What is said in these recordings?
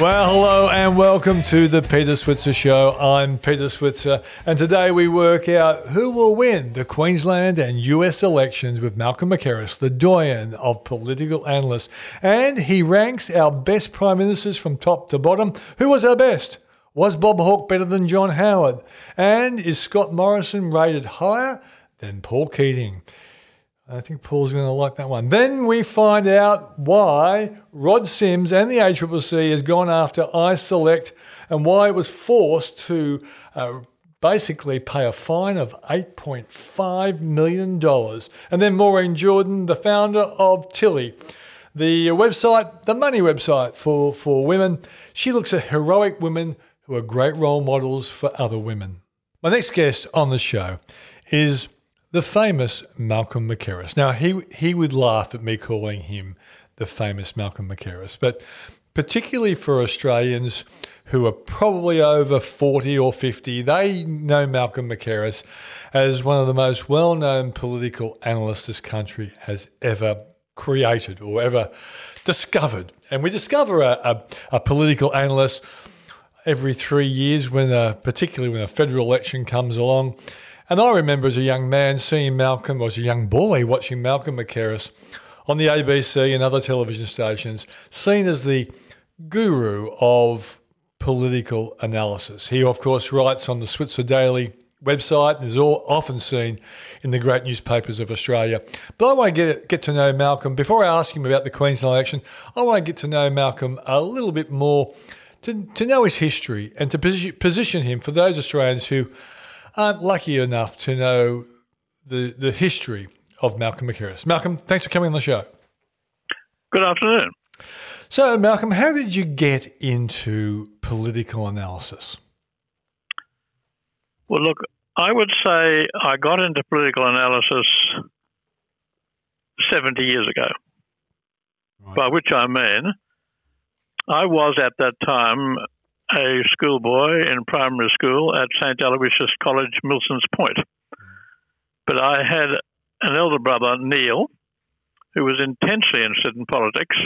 Well, hello and welcome to the Peter Switzer Show. I'm Peter Switzer, and today we work out who will win the Queensland and US elections with Malcolm Mackerras, the doyen of political analysts. And he ranks our best prime ministers from top to bottom. Who was our best? Was Bob Hawke better than John Howard? And is Scott Morrison rated higher than Paul Keating? I think Paul's going to like that one. Then we find out why Rod Sims and the ACCC has gone after iSelect and why it was forced to uh, basically pay a fine of $8.5 million. And then Maureen Jordan, the founder of Tilly, the website, the money website for, for women. She looks at heroic women who are great role models for other women. My next guest on the show is the famous Malcolm Mackerras. Now, he, he would laugh at me calling him the famous Malcolm Mackerras, but particularly for Australians who are probably over 40 or 50, they know Malcolm Mackerras as one of the most well known political analysts this country has ever created or ever discovered. And we discover a, a, a political analyst every three years, when a, particularly when a federal election comes along. And I remember as a young man seeing Malcolm, or as a young boy watching Malcolm Mackerras on the ABC and other television stations, seen as the guru of political analysis. He, of course, writes on the Switzer Daily website and is all, often seen in the great newspapers of Australia. But I want to get, get to know Malcolm. Before I ask him about the Queensland election, I want to get to know Malcolm a little bit more, to, to know his history and to position him for those Australians who aren't lucky enough to know the, the history of Malcolm Mackerras. Malcolm, thanks for coming on the show. Good afternoon. So, Malcolm, how did you get into political analysis? Well, look, I would say I got into political analysis 70 years ago, right. by which I mean I was at that time a schoolboy in primary school at St. Aloysius College, Milsons Point. But I had an elder brother, Neil, who was intensely interested in politics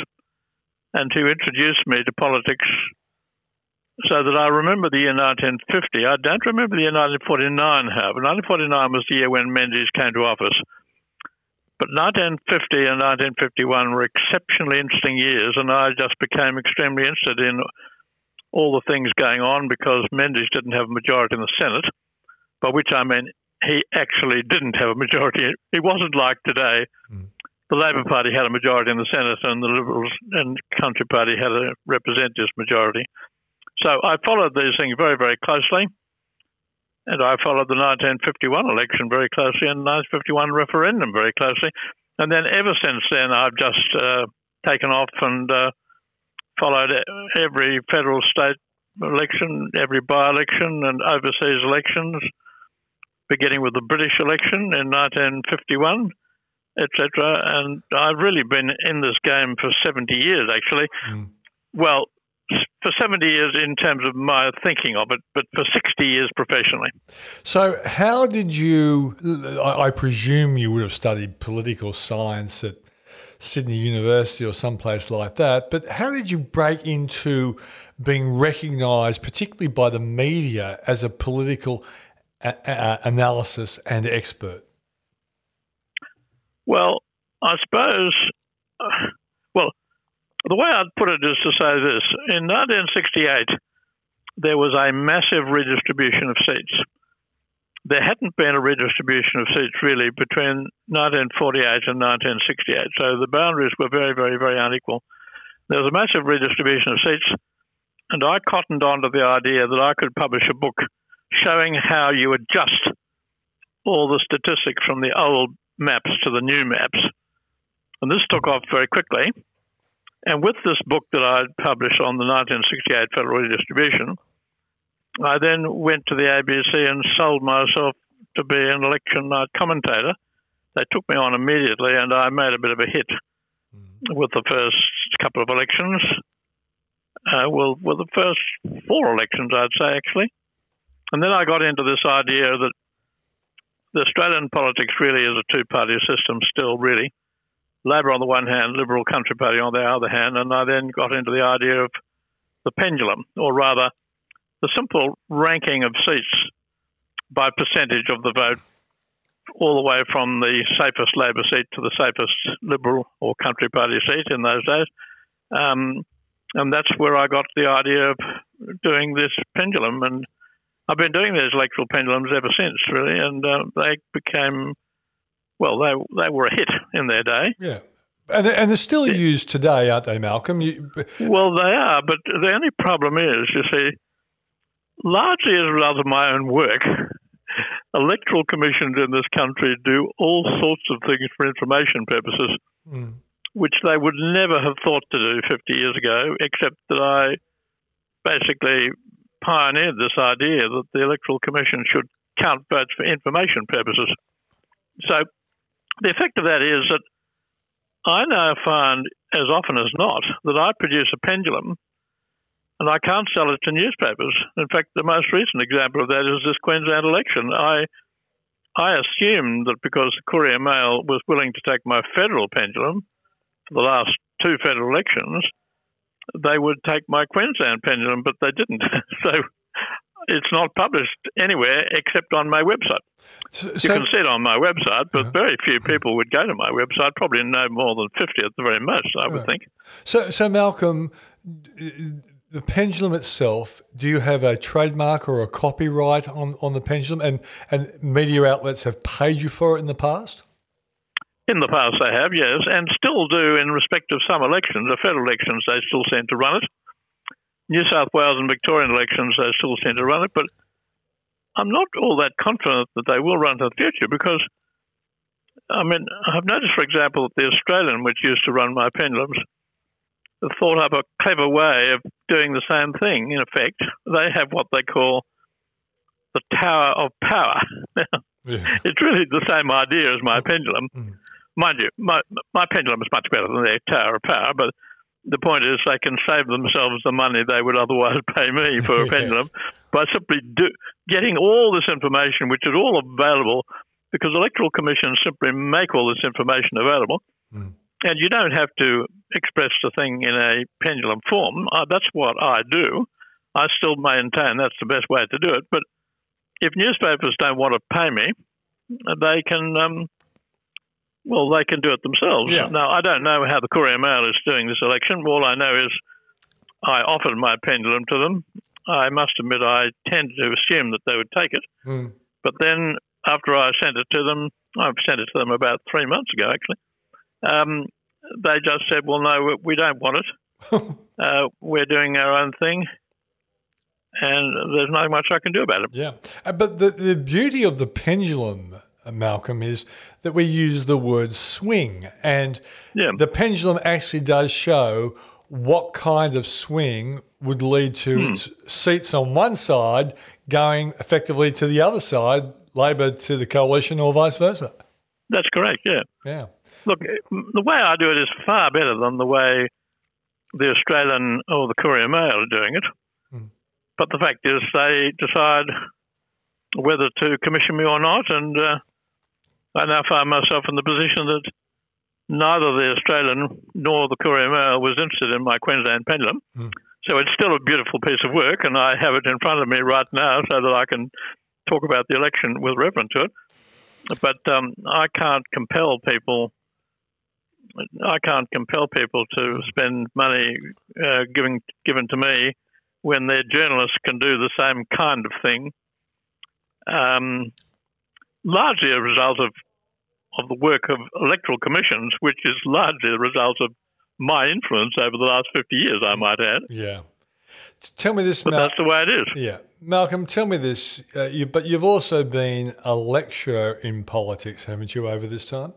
and who introduced me to politics so that I remember the year 1950. I don't remember the year 1949, however. 1949 was the year when Menzies came to office. But 1950 and 1951 were exceptionally interesting years, and I just became extremely interested in all the things going on because Menzies didn't have a majority in the Senate, by which I mean he actually didn't have a majority. It wasn't like today. Mm. The Labor Party had a majority in the Senate and the Liberals and Country Party had a representative majority. So I followed these things very, very closely. And I followed the 1951 election very closely and the 1951 referendum very closely. And then ever since then, I've just uh, taken off and uh, followed every federal state election, every by election, and overseas elections, beginning with the British election in 1951, etc. And I've really been in this game for 70 years, actually. Mm. Well, for 70 years in terms of my thinking of it, but for 60 years professionally. So, how did you? I presume you would have studied political science at Sydney University or someplace like that. But how did you break into being recognised, particularly by the media, as a political a- a- analysis and expert? Well, I suppose, uh, well, the way I'd put it is to say this. In 1968, there was a massive redistribution of seats there hadn't been a redistribution of seats really between 1948 and 1968. So the boundaries were very, very, very unequal. There was a massive redistribution of seats, and I cottoned on to the idea that I could publish a book showing how you adjust all the statistics from the old maps to the new maps. And this took off very quickly. And with this book that I'd published on the 1968 federal redistribution, I then went to the ABC and sold myself to be an election night commentator. They took me on immediately, and I made a bit of a hit mm. with the first couple of elections. Uh, well, with the first four elections, I'd say actually, and then I got into this idea that the Australian politics really is a two-party system still, really. Labor on the one hand, Liberal Country Party on the other hand, and I then got into the idea of the pendulum, or rather, the simple ranking of seats by percentage of the vote, all the way from the safest Labor seat to the safest Liberal or Country Party seat in those days. Um, and that's where I got the idea of doing this pendulum. And I've been doing these electoral pendulums ever since, really, and uh, they became, well, they they were a hit in their day. Yeah. And they're, and they're still used today, aren't they, Malcolm? You... Well, they are, but the only problem is, you see, largely as a result of my own work, electoral commissions in this country do all sorts of things for information purposes, mm. which they would never have thought to do 50 years ago, except that I basically pioneered this idea that the Electoral Commission should count votes for information purposes. So the effect of that is that I now find, as often as not, that I produce a pendulum and I can't sell it to newspapers. In fact, the most recent example of that is this Queensland election. I I assumed that because the Courier Mail was willing to take my federal pendulum for the last two federal elections, they would take my Queensland pendulum, but they didn't. so it's not published anywhere except on my website. So, you can see it on my website, but uh, very few people would go to my website. Probably no more than fifty at the very most, I would think. So, so Malcolm, the pendulum itself. Do you have a trademark or a copyright on, on the pendulum, and and media outlets have paid you for it in the past? In the past, they have, yes, and still do in respect of some elections. The federal elections, they still seem to run it. New South Wales and Victorian elections, they still seem to run it, but I'm not all that confident that they will run it in the future because, I mean, I've noticed, for example, that the Australian, which used to run my pendulums, thought up a clever way of doing the same thing, in effect. They have what they call the Tower of Power. yeah. It's really the same idea as my pendulum. Mm. Mind you, my, my pendulum is much better than their Tower of Power, but the point is they can save themselves the money they would otherwise pay me for a yes. pendulum by simply do, getting all this information, which is all available, because electoral commissions simply make all this information available. Mm. And you don't have to express the thing in a pendulum form. Uh, that's what I do. I still maintain that's the best way to do it. But if newspapers don't want to pay me, they can um, well, they can do it themselves. Yeah. Now, I don't know how the Courier Mail is doing this election. All I know is I offered my pendulum to them. I must admit, I tended to assume that they would take it. Mm. But then, after I sent it to them, I've sent it to them about three months ago, actually. Um, they just said, "Well, no, we don't want it. uh, we're doing our own thing." And there's not much I can do about it. Yeah, uh, but the the beauty of the pendulum Malcolm, is that we use the word swing. And yeah. the pendulum actually does show what kind of swing would lead to hmm. seats on one side going effectively to the other side, Labor to the coalition or vice versa. That's correct, yeah. Yeah. Look, the way I do it is far better than the way the Australian or the Courier Mail are doing it. Hmm. But the fact is, they decide whether to commission me or not, and uh, I now find myself in the position that neither the Australian nor the Courier Mail was interested in my Queensland pendulum. Mm. So it's still a beautiful piece of work, and I have it in front of me right now so that I can talk about the election with reference to it. But um, I can't compel people. I can't compel people to spend money uh, given given to me when their journalists can do the same kind of thing. Um, largely a result of of the work of electoral commissions, which is largely the result of my influence over the last 50 years, I might add. Yeah. Tell me this, but Mal- that's the way it is. Yeah, Malcolm. Tell me this. Uh, you, but you've also been a lecturer in politics, haven't you, over this time?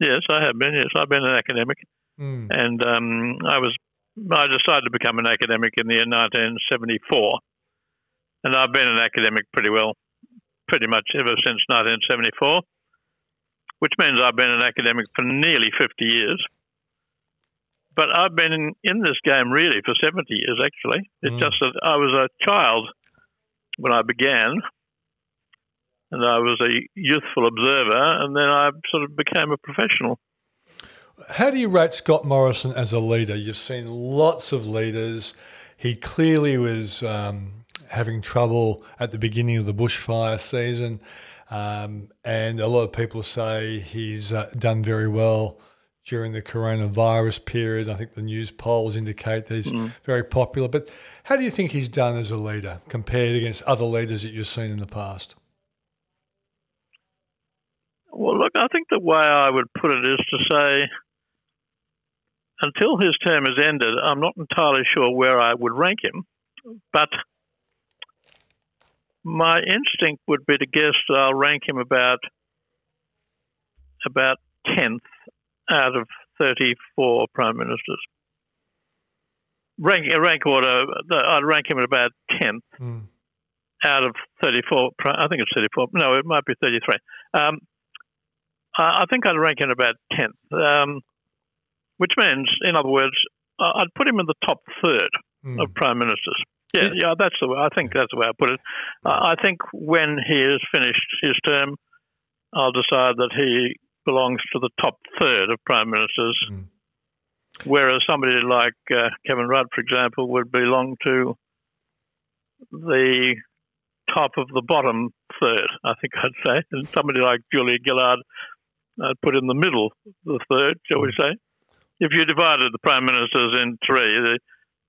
Yes, I have been. Yes, I've been an academic, mm. and um, I was. I decided to become an academic in the year 1974, and I've been an academic pretty well pretty much ever since 1974, which means I've been an academic for nearly 50 years. But I've been in, in this game really for 70 years, actually. It's mm. just that I was a child when I began, and I was a youthful observer, and then I sort of became a professional. How do you rate Scott Morrison as a leader? You've seen lots of leaders he clearly was um, having trouble at the beginning of the bushfire season. Um, and a lot of people say he's uh, done very well during the coronavirus period. I think the Newspolls indicate that he's mm. very popular. But how do you think he's done as a leader compared against other leaders that you've seen in the past? Well, look, I think the way I would put it is to say until his term is ended, I'm not entirely sure where I would rank him. But my instinct would be to guess that I'll rank him about about tenth out of thirty-four prime ministers. Rank rank order, I'd rank him at about tenth mm. out of thirty-four. I think it's thirty-four. No, it might be thirty-three. Um, I think I'd rank him about tenth, um, which means, in other words, I'd put him in the top third mm. of prime ministers. Yeah, yeah, that's the way. I think that's the way I put it. I think when he has finished his term, I'll decide that he belongs to the top third of prime ministers, mm. whereas somebody like uh, Kevin Rudd, for example, would belong to the top of the bottom third. I think I'd say, and somebody like Julia Gillard, I'd put in the middle, the third, shall we hmm. say? If you divided the prime ministers in three, the,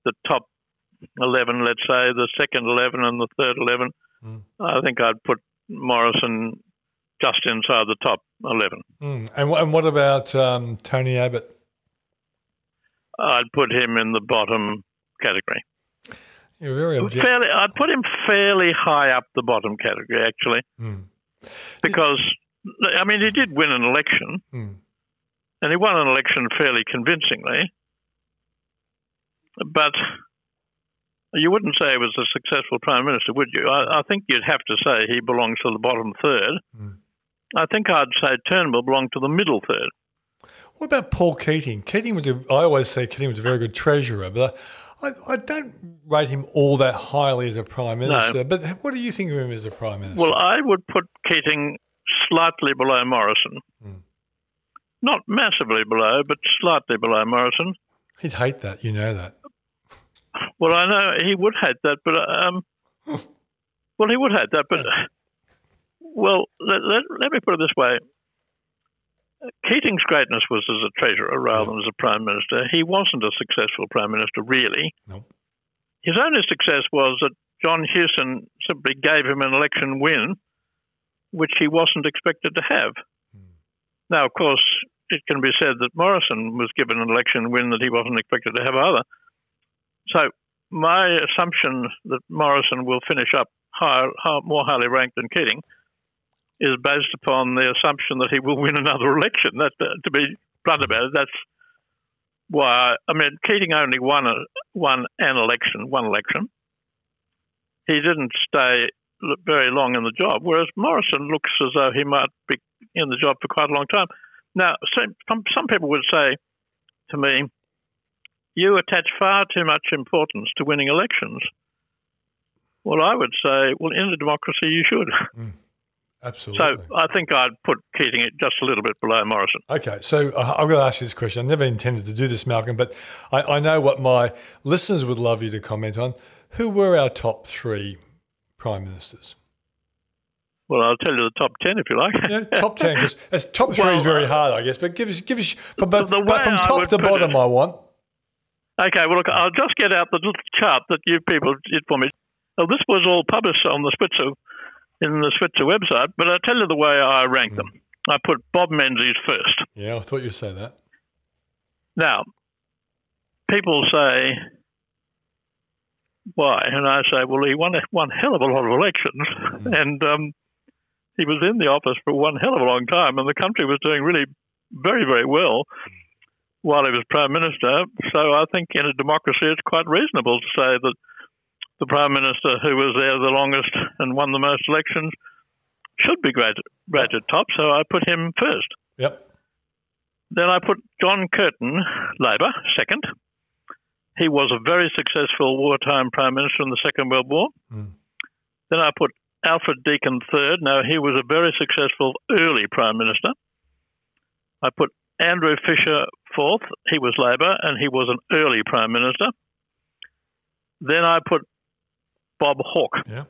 the top 11, let's say, the second 11 and the third 11, mm. I think I'd put Morrison just inside the top 11. Mm. And, and what about um, Tony Abbott? I'd put him in the bottom category. You're very objective. Fairly, I'd put him fairly high up the bottom category, actually, mm. because I mean he did win an election, mm. and he won an election fairly convincingly. But you wouldn't say he was a successful prime minister, would you? I, I think you'd have to say he belongs to the bottom third. Mm. I think I'd say Turnbull belonged to the middle third. What about Paul Keating? Keating was a, I always say Keating was a very good treasurer, but I, I don't rate him all that highly as a prime minister. No. But what do you think of him as a prime minister? Well, I would put Keating slightly below Morrison. Mm. Not massively below, but slightly below Morrison. He'd hate that, you know that. Well, I know he would hate that, but um, well, he would hate that, but well, let, let, let, me put it this way: Keating's greatness was as a treasurer rather than as a prime minister. He wasn't a successful prime minister, really. No. His only success was that John Hewson simply gave him an election win, which he wasn't expected to have. Hmm. Now, of course, it can be said that Morrison was given an election win that he wasn't expected to have either. So my assumption that Morrison will finish up higher, more highly ranked than Keating is based upon the assumption that he will win another election. That, uh, to be blunt about it, that's why. I mean, Keating only won a, won an election, one election. He didn't stay very long in the job, whereas Morrison looks as though he might be in the job for quite a long time. Now, some, some people would say to me, you attach far too much importance to winning elections. Well, I would say, well, in a democracy, you should. Mm, absolutely. So I think I'd put Keating just a little bit below Morrison. Okay, so uh, I'm going to ask you this question. I never intended to do this, Malcolm, but I, I know what my listeners would love you to comment on. Who were our top three prime ministers? Well, I'll tell you the top ten if you like. yeah, top ten. Because top three well, is very hard, I guess. But give us, give us, but, but, but from top to bottom, it, I want. Okay, well, look, I'll just get out the little chart that you people did for me. Well, this was all published on the Switzer, in the Switzer website, but I'll tell you the way I rank mm. them. I put Bob Menzies first. Yeah, I thought you'd say that. Now, people say, why? And I say, well, he won one hell of a lot of elections, mm. and um, he was in the office for one hell of a long time, and the country was doing really very, very well. While he was Prime Minister. So I think in a democracy it's quite reasonable to say that the Prime Minister who was there the longest and won the most elections should be graded, graded top. So I put him first. Yep. Then I put John Curtin, Labor, second. He was a very successful wartime Prime Minister in the Second World War. Mm. Then I put Alfred Deakin third. Now, he was a very successful early Prime Minister. I put Andrew Fisher fourth. He was Labor and he was an early Prime Minister. Then I put Bob Hawke. Yeah.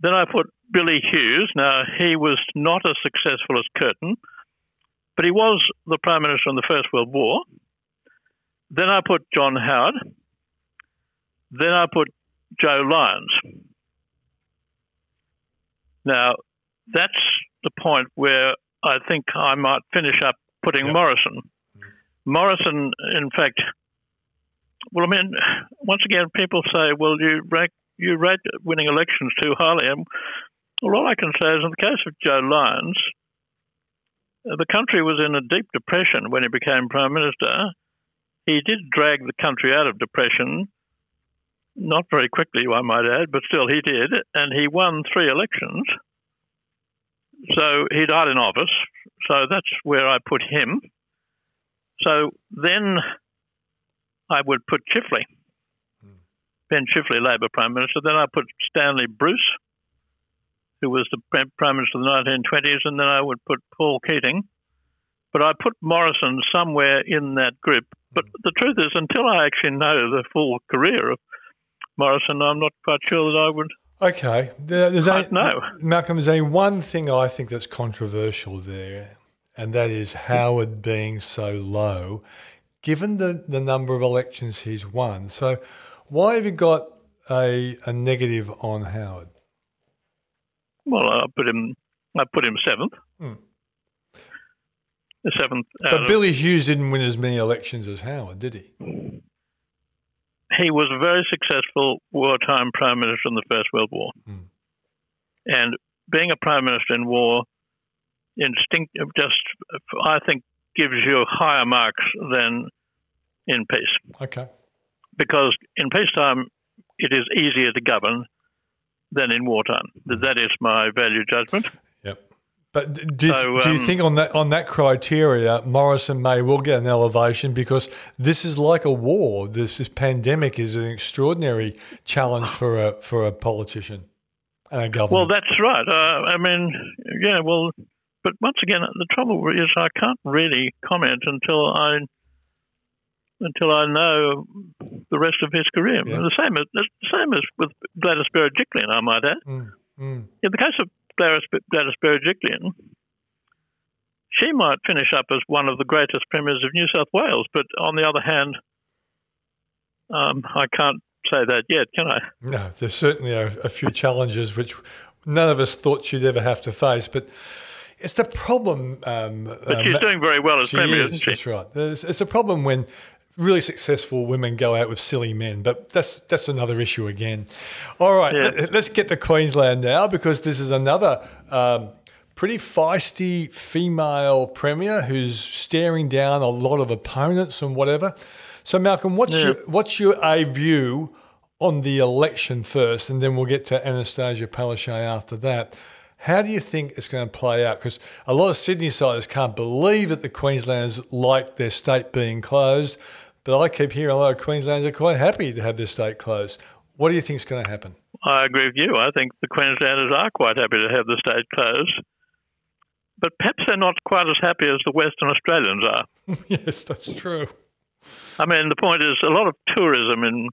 Then I put Billy Hughes. Now, he was not as successful as Curtin, but he was the Prime Minister in the First World War. Then I put John Howard. Then I put Joe Lyons. Now, that's the point where I think I might finish up putting yep. Morrison. Morrison, in fact, well, I mean, once again, people say, well, you rank, you rate winning elections too highly. And well, all I can say is, in the case of Joe Lyons, uh, the country was in a deep depression when he became prime minister. He did drag the country out of depression, not very quickly, I might add, but still he did, and he won three elections. So he died in office. So that's where I put him. So then I would put Chifley, hmm. Ben Chifley, Labor Prime Minister. Then I put Stanley Bruce, who was the Prime Minister of the 1920s, and then I would put Paul Keating. But I put Morrison somewhere in that group. But the truth is, until I actually know the full career of Morrison, I'm not quite sure that I would Okay. There's only, no. Malcolm, there's only one thing I think that's controversial there, and that is Howard being so low, given the, the number of elections he's won. So, why have you got a, a negative on Howard? Well, I put him. I put him seventh. Hmm. The seventh. But Billy Hughes didn't win as many elections as Howard, did he? he was a very successful wartime prime minister in the First World War. Mm. And being a prime minister in war, instinctive, just I think gives you higher marks than in peace. Okay. Because in peacetime, it is easier to govern than in wartime. That is my value judgment. But do, so, um, do you um, think on that on that criteria, Morrison may well get an elevation because this is like a war. This this pandemic is an extraordinary challenge for a for a politician and a government. Well, that's right. Uh, I mean, yeah. Well, but once again, the trouble is I can't really comment until I until I know the rest of his career. Yes. The same as the same as with Gladys Berejiklian, I might add. Mm, mm. In the case of Gladys, Gladys Berejiklian, she might finish up as one of the greatest premiers of New South Wales. But on the other hand, um, I can't say that yet, can I? No, there's certainly a, a few challenges which none of us thought she'd ever have to face. But it's the problem. Um, but she's um, doing very well as premier, is, isn't she? That's right. it's a problem when really successful women go out with silly men, but that's that's another issue again. All right, yeah. let's get to Queensland now because this is another um, pretty feisty female premier who's staring down a lot of opponents and whatever. So, Malcolm, what's yeah. your what's your a view on the election first, and then we'll get to Annastacia Palaszczuk after that. How do you think it's going to play out? Because a lot of Sydney siders can't believe that the Queenslanders like their state being closed. But I keep hearing a lot of Queenslanders are quite happy to have their state closed. What do you think is going to happen? I agree with you. I think the Queenslanders are quite happy to have the state closed. But perhaps they're not quite as happy as the Western Australians are. yes, that's true. I mean, the point is a lot of tourism in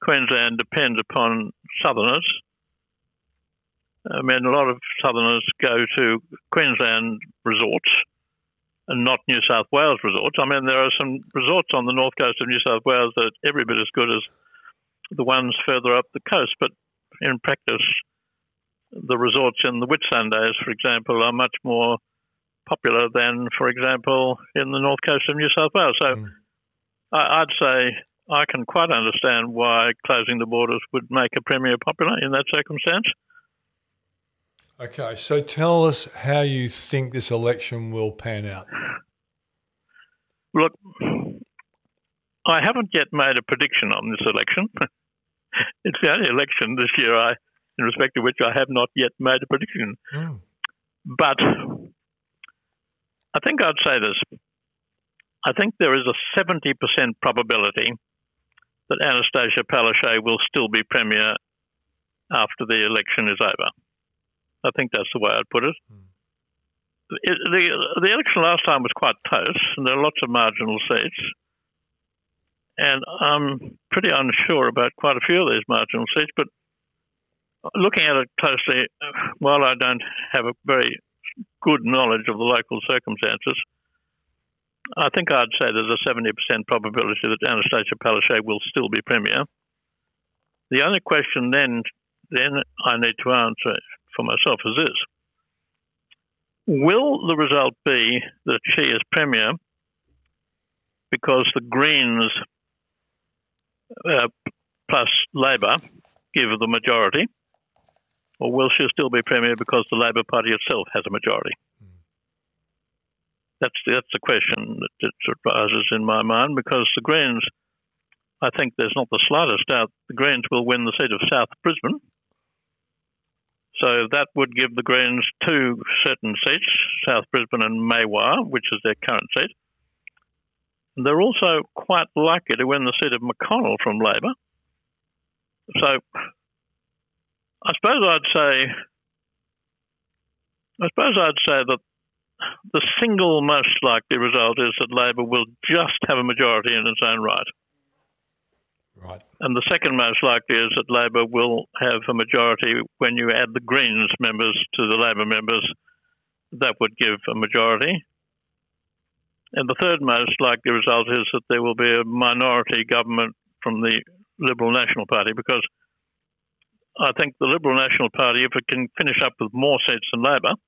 Queensland depends upon southerners. I mean, a lot of southerners go to Queensland resorts and not New South Wales resorts. I mean, there are some resorts on the north coast of New South Wales that are every bit as good as the ones further up the coast, but in practice, the resorts in the Whitsundays, for example, are much more popular than, for example, in the north coast of New South Wales. So mm. I, I'd say I can quite understand why closing the borders would make a premier popular in that circumstance. Okay, so tell us how you think this election will pan out. Look, I haven't yet made a prediction on this election. it's the only election this year I, in respect to which I have not yet made a prediction. Mm. But I think I'd say this. I think there is a 70% probability that Annastacia Palaszczuk will still be Premier after the election is over. I think that's the way I'd put it. Mm. it. the, the election last time was quite close, and there are lots of marginal seats. and I'm pretty unsure about quite a few of these marginal seats. But looking at it closely, while I don't have a very good knowledge of the local circumstances, I think I'd say there's a 70% probability that Annastacia Palaszczuk will still be premier. The only question then, then I need to answer for myself is this: Will the result be that she is premier because the Greens uh, plus Labor give the majority, or will she still be premier because the Labor Party itself has a majority? That's the, that's the question that, that arises in my mind because the Greens, I think there's not the slightest doubt the Greens will win the seat of South Brisbane. So that would give the Greens two certain seats, South Brisbane and Maiwar, which is their current seat. They're also quite likely to win the seat of McConnel from Labor. So I suppose I'd say I suppose I'd say that the single most likely result is that Labor will just have a majority in its own right. Right. And the second most likely is that Labor will have a majority when you add the Greens members to the Labor members. That would give a majority. And the third most likely result is that there will be a minority government from the Liberal National Party because I think the Liberal National Party, if it can finish up with more seats than Labor,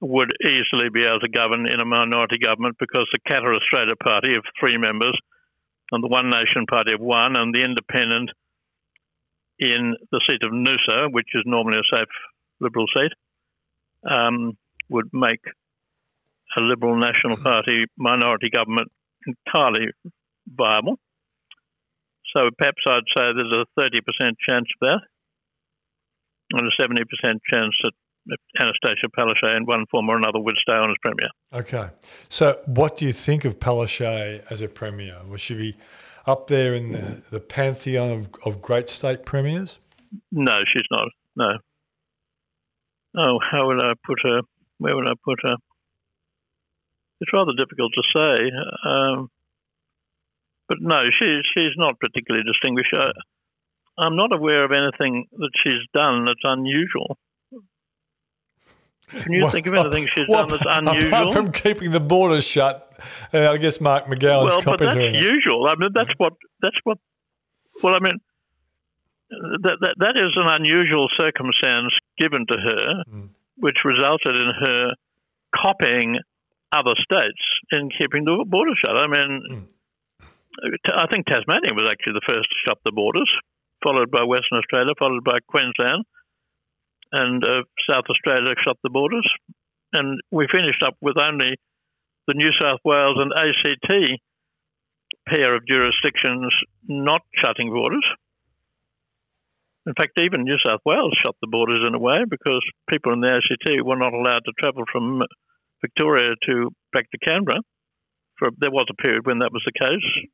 would easily be able to govern in a minority government because the Katter Australia Party of three members and the One Nation Party of one and the Independent in the seat of Noosa, which is normally a safe Liberal seat, um, would make a Liberal National Party minority government entirely viable. So perhaps I'd say there's a 30% chance of that and a 70% chance that Annastacia Palaszczuk in one form or another would stay on as premier. Okay. So what do you think of Palaszczuk as a premier? Will she be up there in the, the pantheon of, of great state premiers? No, she's not. No. Oh, how would I put her? Where would I put her? It's rather difficult to say. Um, but no, she's she's not particularly distinguished. I, I'm not aware of anything that she's done that's unusual. Can you well, think of anything she's well, done that's unusual? Apart from keeping the borders shut, uh, I guess Mark McGowan's well, but that's usual. I mean, that's what that's what. Well, I mean, that that, that is an unusual circumstance given to her, mm. which resulted in her copying other states in keeping the border shut. I mean, mm. I think Tasmania was actually the first to shut the borders, followed by Western Australia, followed by Queensland and uh, South Australia shut the borders. And we finished up with only the New South Wales and ACT pair of jurisdictions not shutting borders. In fact, even New South Wales shut the borders in a way because people in the ACT were not allowed to travel from Victoria to back to Canberra. For there was a period when that was the case,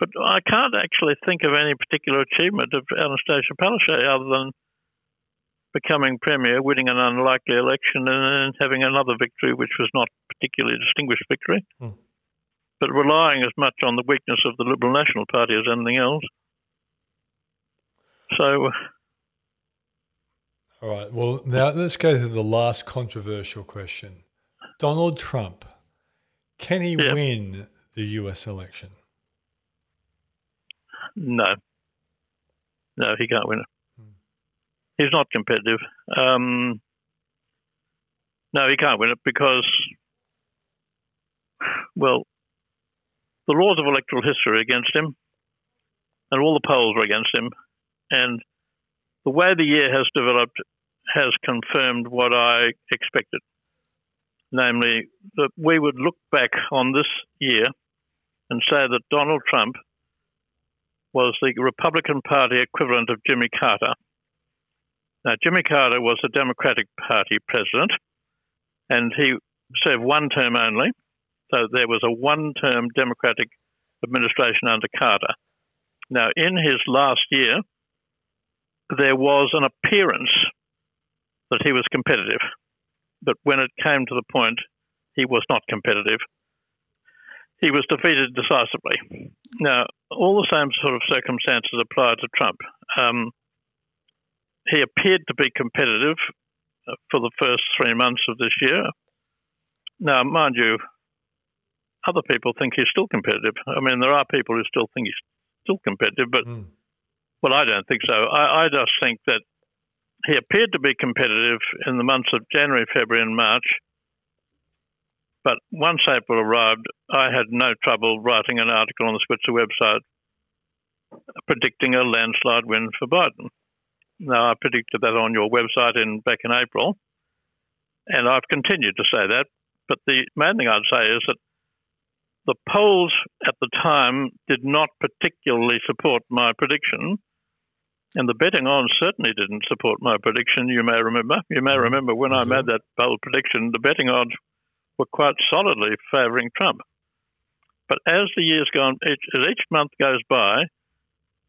but I can't actually think of any particular achievement of Annastacia Palaszczuk other than becoming premier, winning an unlikely election, and then having another victory, which was not particularly distinguished victory, hmm. but relying as much on the weakness of the Liberal National Party as anything else. So. All right. Well, now let's go to the last controversial question. Donald Trump, can he yeah. win the US election? No. No, he can't win it he's not competitive. Um, no, he can't win it because, well, the laws of electoral history are against him, and all the polls are against him, and the way the year has developed has confirmed what I expected. Namely, that we would look back on this year and say that Donald Trump was the Republican Party equivalent of Jimmy Carter now, Jimmy Carter was a Democratic Party president, and he served one term only. So there was a one term Democratic administration under Carter. Now, in his last year, there was an appearance that he was competitive. But when it came to the point, he was not competitive. he was defeated decisively. Now, all the same sort of circumstances apply to Trump. Um, he appeared to be competitive uh, for the first three months of this year. Now, mind you, other people think he's still competitive. I mean, there are people who still think he's still competitive, but mm. well, I don't think so. I, I just think that he appeared to be competitive in the months of January, February, and March. But once April arrived, I had no trouble writing an article on the Switzer website predicting a landslide win for Biden. Now, I predicted that on your website in back in April, and I've continued to say that. But the main thing I'd say is that the polls at the time did not particularly support my prediction, and the betting on certainly didn't support my prediction. You may remember. You may mm-hmm. remember when I made that bold prediction, the betting odds were quite solidly favouring Trump. But as the years go on, each, as each month goes by,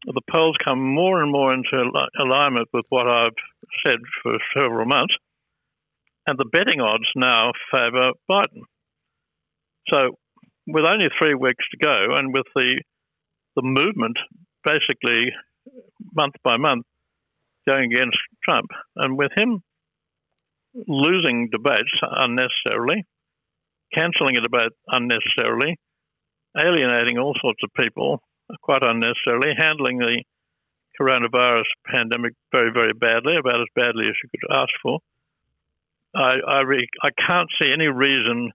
the polls come more and more into alignment with what I've said for several months, and the betting odds now favour Biden. So with only three weeks to go, and with the the movement basically month by month going against Trump, and with him losing debates unnecessarily, cancelling a debate unnecessarily, alienating all sorts of people quite unnecessarily, handling the coronavirus pandemic very, very badly, about as badly as you could ask for. I I, re- I can't see any reason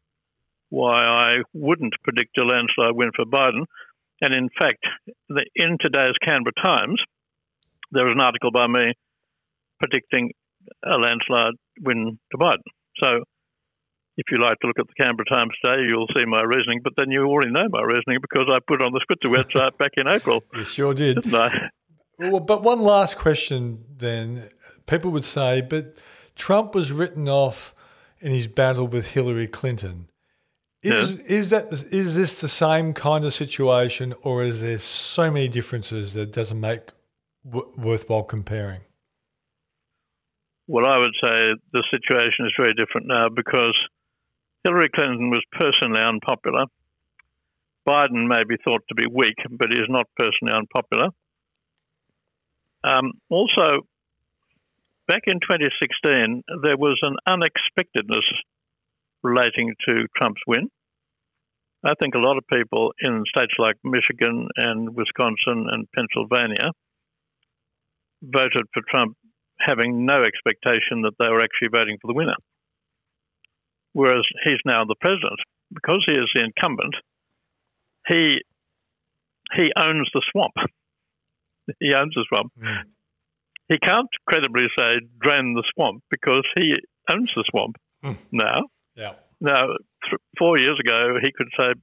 why I wouldn't predict a landslide win for Biden. And in fact, the, in today's Canberra Times, there was an article by me predicting a landslide win to Biden. So if you like to look at the Canberra Times today, you'll see my reasoning. But then you already know my reasoning because I put it on the Switzer website back in April. You sure did. Well, but one last question then. People would say, but Trump was written off in his battle with Hillary Clinton. Is is that is this the same kind of situation, or is there so many differences that doesn't make w- worthwhile comparing? Well, I would say the situation is very different now because Hillary Clinton was personally unpopular. Biden may be thought to be weak, but is not personally unpopular. Um, also, back in 2016, there was an unexpectedness relating to Trump's win. I think a lot of people in states like Michigan and Wisconsin and Pennsylvania voted for Trump having no expectation that they were actually voting for the winner. Whereas he's now the president. Because he is the incumbent, he he owns the swamp. he owns the swamp. Mm. He can't credibly say drain the swamp because he owns the swamp mm. now. Yeah. Now, th- four years ago, he could say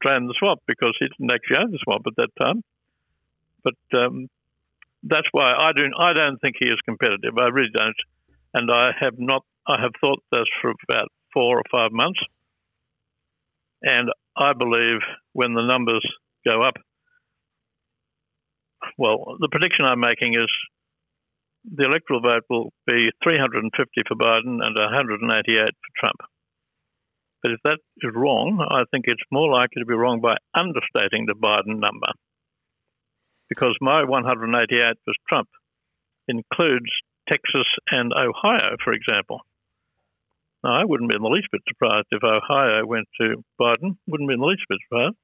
drain the swamp because he didn't actually own the swamp at that time. But um, that's why I don't. I don't think he is competitive. I really don't, and I have not. I have thought this for about four or five months, and I believe when the numbers go up, well, the prediction I'm making is the electoral vote will be 350 for Biden and 188 for Trump. But if that is wrong, I think it's more likely to be wrong by understating the Biden number. Because my 188 for Trump includes Texas and Ohio, for example. I wouldn't be in the least bit surprised if Ohio went to Biden. Wouldn't be in the least bit surprised.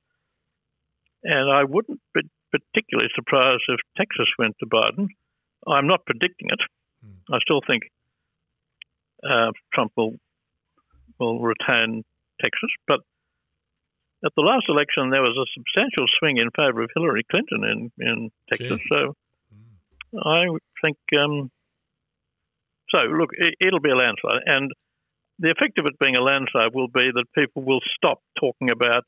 And I wouldn't be particularly surprised if Texas went to Biden. I'm not predicting it. Hmm. I still think uh, Trump will will retain Texas. But at the last election, there was a substantial swing in favour of Hillary Clinton in, in Texas. So mm. I think. Um, so, look, it, it'll be a landslide. And the effect of it being a landslide will be that people will stop talking about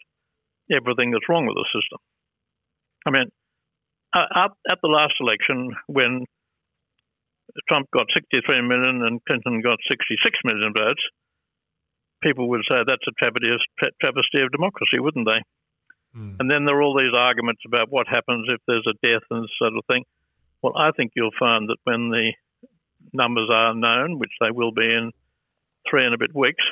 everything that's wrong with the system. I mean, at, at the last election, when Trump got 63 million and Clinton got 66 million votes, people would say that's a travesty of, travesty of democracy, wouldn't they? Mm. And then there are all these arguments about what happens if there's a death and sort of thing. Well, I think you'll find that when the numbers are known, which they will be in three and a bit weeks,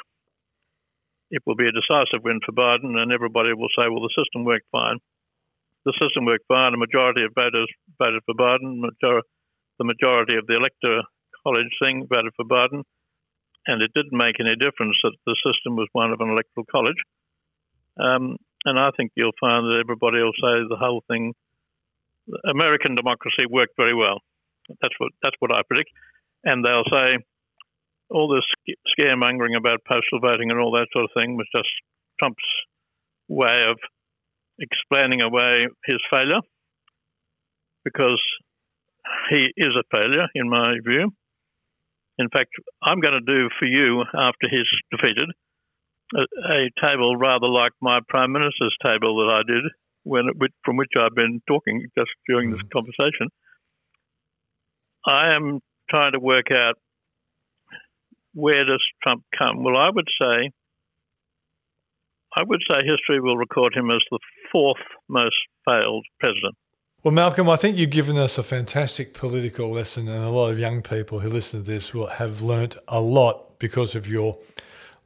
it will be a decisive win for Biden, and everybody will say, well, the system worked fine. The system worked fine. A majority of voters voted for Biden. Major- the majority of the electoral college thing voted for Biden, and it didn't make any difference that the system was one of an electoral college. Um, and I think you'll find that everybody will say the whole thing, American democracy worked very well. That's what that's what I predict, and they'll say all this scaremongering about postal voting and all that sort of thing was just Trump's way of explaining away his failure because he is a failure in my view. In fact, I'm going to do for you after he's defeated a, a table rather like my prime minister's table that I did when from which I've been talking just during this mm-hmm. conversation. I am trying to work out where does Trump come? Well, I would say, I would say history will record him as the fourth most failed president. Well, Malcolm, I think you've given us a fantastic political lesson, and a lot of young people who listen to this will have learnt a lot because of your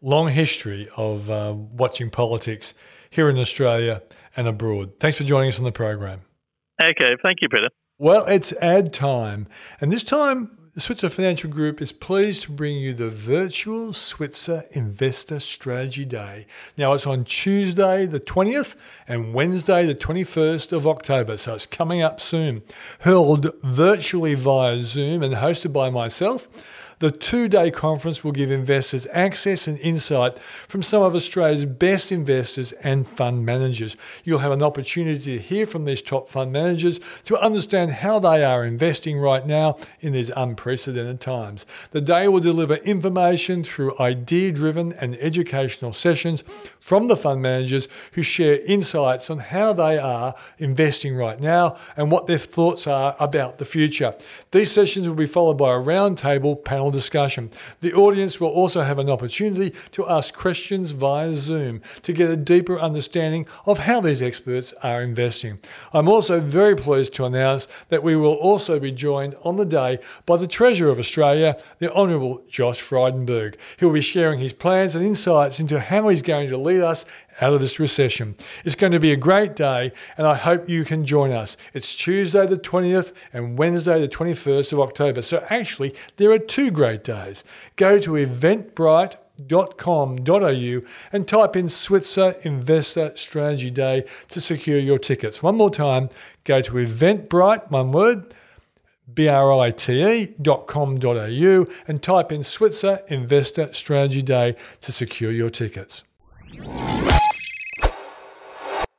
long history of uh, watching politics here in Australia and abroad. Thanks for joining us on the program. Okay, thank you, Peter. Well, it's ad time, and this time the Switzer Financial Group is pleased to bring you the virtual Switzer Investor Strategy Day. Now, it's on Tuesday, the 20th, and Wednesday, the 21st of October, so it's coming up soon. Held virtually via Zoom and hosted by myself. The two day conference will give investors access and insight from some of Australia's best investors and fund managers. You'll have an opportunity to hear from these top fund managers to understand how they are investing right now in these unprecedented times. The day will deliver information through idea driven and educational sessions from the fund managers who share insights on how they are investing right now and what their thoughts are about the future. These sessions will be followed by a roundtable panel panel discussion. The audience will also have an opportunity to ask questions via Zoom to get a deeper understanding of how these experts are investing. I'm also very pleased to announce that we will also be joined on the day by the Treasurer of Australia, the Honourable Josh Frydenberg. He'll be sharing his plans and insights into how he's going to lead us out of this recession. It's going to be a great day, and I hope you can join us. It's Tuesday the 20th and Wednesday the 21st of October. So actually, there are two great days. Go to eventbrite.com.au and type in Switzer Investor Strategy Day to secure your tickets. One more time, go to Eventbrite, one word, brite.com.au and type in Switzer Investor Strategy Day to secure your tickets.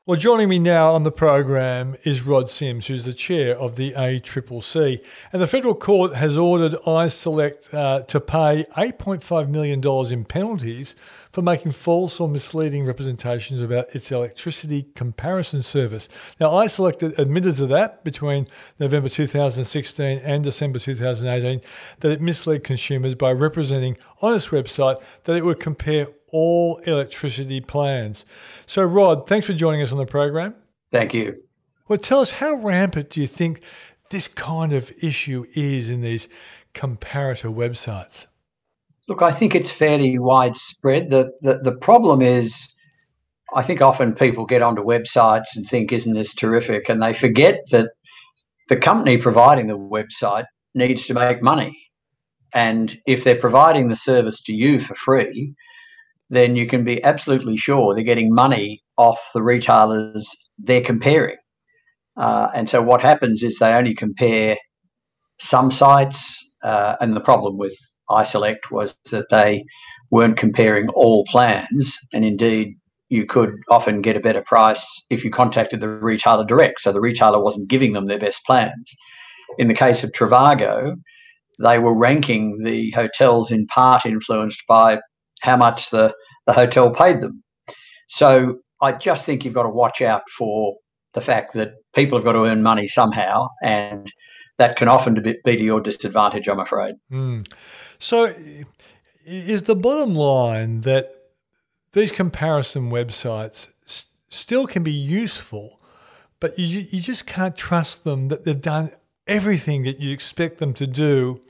Well, joining me now on the program is Rod Sims, who's the chair of the ACCC. And the federal court has ordered iSelect uh, to pay $8.5 million in penalties for making false or misleading representations about its electricity comparison service. Now, iSelect admitted to that between November 2016 and December 2018 that it misled consumers by representing on its website that it would compare all electricity plans. So, Rod, thanks for joining us on the program. Thank you. Well, tell us how rampant do you think this kind of issue is in these comparator websites? Look, I think it's fairly widespread. The, the, the problem is, I think often people get onto websites and think, isn't this terrific? And they forget that the company providing the website needs to make money. And if they're providing the service to you for free, then you can be absolutely sure they're getting money off the retailers they're comparing. Uh, and so what happens is they only compare some sites, uh, and the problem with iSelect was that they weren't comparing all plans, and indeed you could often get a better price if you contacted the retailer direct. So the retailer wasn't giving them their best plans. In the case of Trivago, they were ranking the hotels in part influenced by how much the, the hotel paid them. So I just think you've got to watch out for the fact that people have got to earn money somehow, and that can often be to your disadvantage, I'm afraid. Mm. So, is the bottom line that these comparison websites still can be useful, but you, you just can't trust them that they've done everything that you expect them to do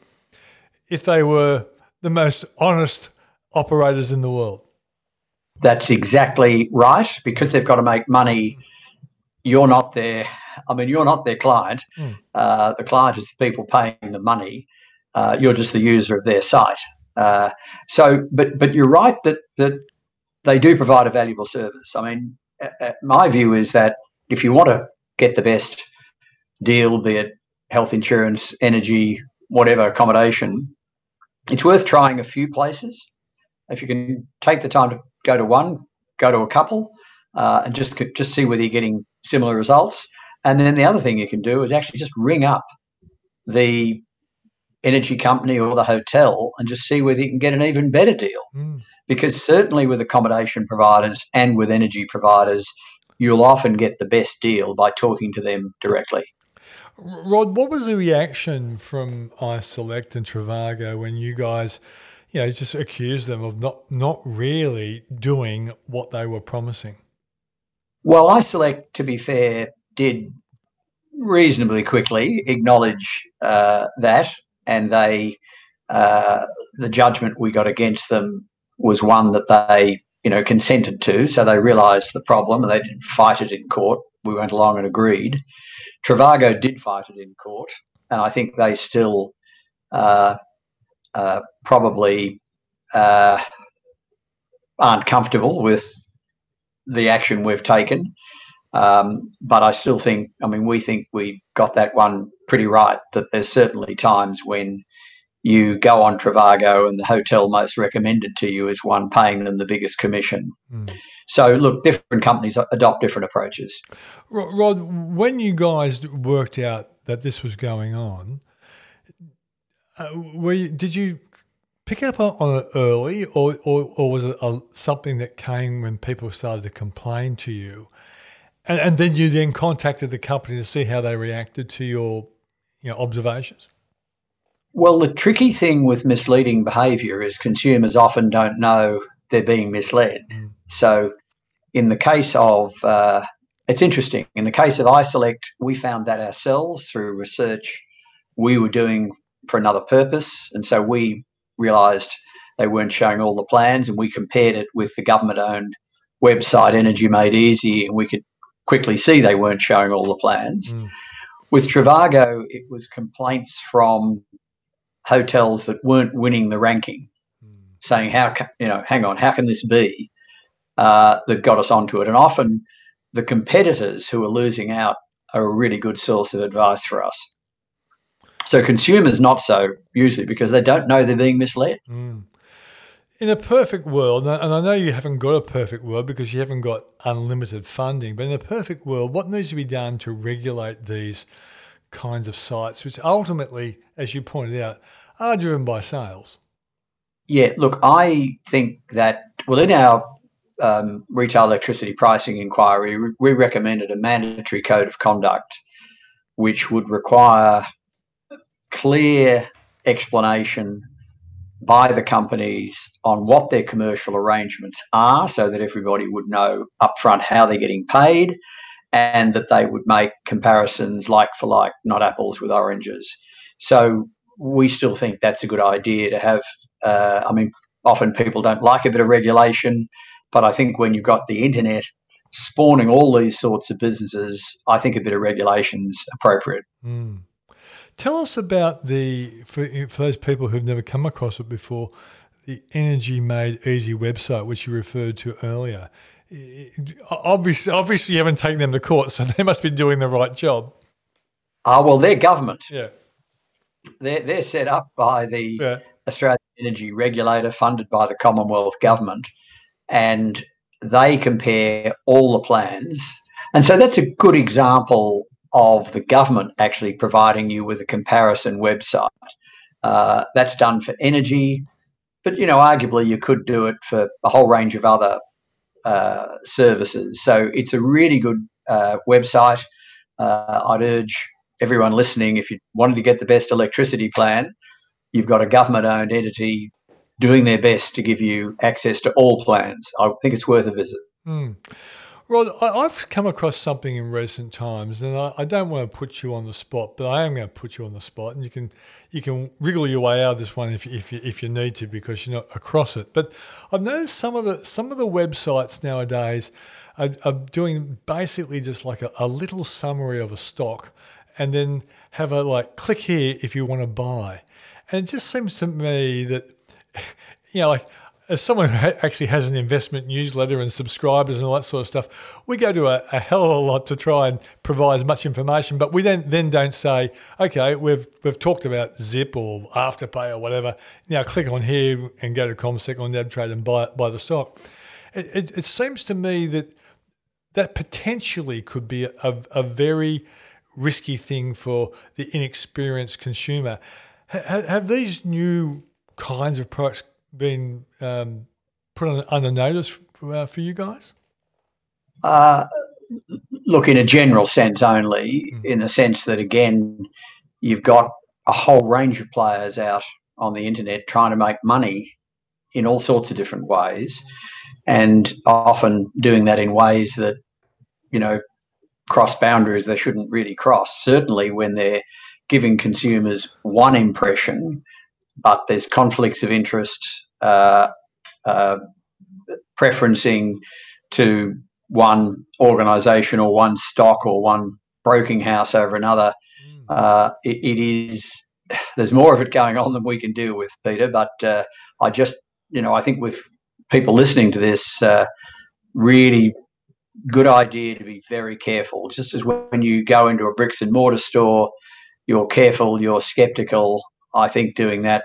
if they were the most honest operators in the world? That's exactly right because they've got to make money. You're not their, I mean, you're not their client. Mm. Uh, the client is the people paying the money. Uh, you're just the user of their site. Uh, so, but but you're right that that they do provide a valuable service. I mean, my view is that if you want to get the best deal, be it health insurance, energy, whatever accommodation, it's worth trying a few places. If you can take the time to go to one, go to a couple, uh, and just just see whether you're getting similar results. And then the other thing you can do is actually just ring up the energy company or the hotel and just see whether you can get an even better deal. Mm. Because certainly with accommodation providers and with energy providers, you'll often get the best deal by talking to them directly. Rod, what was the reaction from iSelect and Trivago when you guys, you know, just accused them of not not really doing what they were promising? Well, iSelect, to be fair, did reasonably quickly acknowledge uh, that, and they uh, the judgment we got against them was one that they you know consented to. So they realised the problem and they didn't fight it in court. We went along and agreed. Trivago did fight it in court, and I think they still uh, uh, probably uh, aren't comfortable with the action we've taken. Um, but I still think, I mean, we think we got that one pretty right. That there's certainly times when you go on Trivago and the hotel most recommended to you is one paying them the biggest commission. Mm. So, look, different companies adopt different approaches. Rod, when you guys worked out that this was going on, uh, were you, did you pick up on it early, or, or, or was it a, something that came when people started to complain to you? And, and then you then contacted the company to see how they reacted to your you know, observations? Well, the tricky thing with misleading behaviour is consumers often don't know they're being misled. Mm. So, in the case of, uh, it's interesting, in the case of iSelect, we found that ourselves through research we were doing for another purpose. And so we realised they weren't showing all the plans, and we compared it with the government owned website Energy Made Easy, and we could quickly see they weren't showing all the plans. Mm. With Trivago, it was complaints from hotels that weren't winning the ranking, mm. saying, "How you know? Hang on, how can this be?" Uh, that got us onto it, and often the competitors who are losing out are a really good source of advice for us. So consumers not so usually because they don't know they're being misled. Mm. In a perfect world, and I know you haven't got a perfect world because you haven't got unlimited funding, but in a perfect world, what needs to be done to regulate these kinds of sites, which ultimately, as you pointed out, are driven by sales? Yeah, look, I think that, well, in our um, retail electricity pricing inquiry, we recommended a mandatory code of conduct which would require clear explanation by the companies on what their commercial arrangements are so that everybody would know upfront how they're getting paid and that they would make comparisons like for like, not apples with oranges. So we still think that's a good idea to have. Uh, I mean, often people don't like a bit of regulation, but I think when you've got the internet spawning all these sorts of businesses, I think a bit of regulation is appropriate. Mm. Tell us about the, for, for those people who've never come across it before, the Energy Made Easy website, which you referred to earlier. Obviously, obviously, you haven't taken them to court, so they must be doing the right job. Ah, uh, well, they're government. Yeah. They're, they're set up by the yeah. Australian Energy Regulator, funded by the Commonwealth Government, and they compare all the plans. And so that's a good example of the government actually providing you with a comparison website. Uh, that's done for energy, but you know, arguably you could do it for a whole range of other uh, services. So it's a really good uh, website. Uh, I'd urge everyone listening, if you wanted to get the best electricity plan, you've got a government-owned entity doing their best to give you access to all plans. I think it's worth a visit. Mm. I- I've come across something in recent times, and I, I don't want to put you on the spot, but I am going to put you on the spot, and you can you can wriggle your way out of this one if if you, if you need to because you're not across it. But I've noticed some of the some of the websites nowadays are, are doing basically just like a, a little summary of a stock, and then have a like click here if you want to buy, and it just seems to me that you know like as someone who ha- actually has an investment newsletter and subscribers and all that sort of stuff, we go to a, a, hell of a lot to try and provide as much information. But we then then don't say, okay, we've we've talked about Zip or Afterpay or whatever. Now click on here and go to CommSec on NabTrade and buy buy the stock. It, it, it seems to me that that potentially could be a, a very risky thing for the inexperienced consumer. Ha, have these new kinds of products been um, put on under notice uh, for you guys? Uh, look, in a general sense only, mm. in the sense that, again, you've got a whole range of players out on the internet trying to make money in all sorts of different ways and often doing that in ways that, you know, cross boundaries they shouldn't really cross. Certainly when they're giving consumers one impression but there's conflicts of interest, uh, uh, preferencing to one organisation or one stock or one broking house over another. Mm. Uh, it, it is there's more of it going on than we can deal with, Peter. But uh, I just you know I think with people listening to this, uh, really good idea to be very careful. Just as when you go into a bricks and mortar store, you're careful, you're skeptical, I think doing that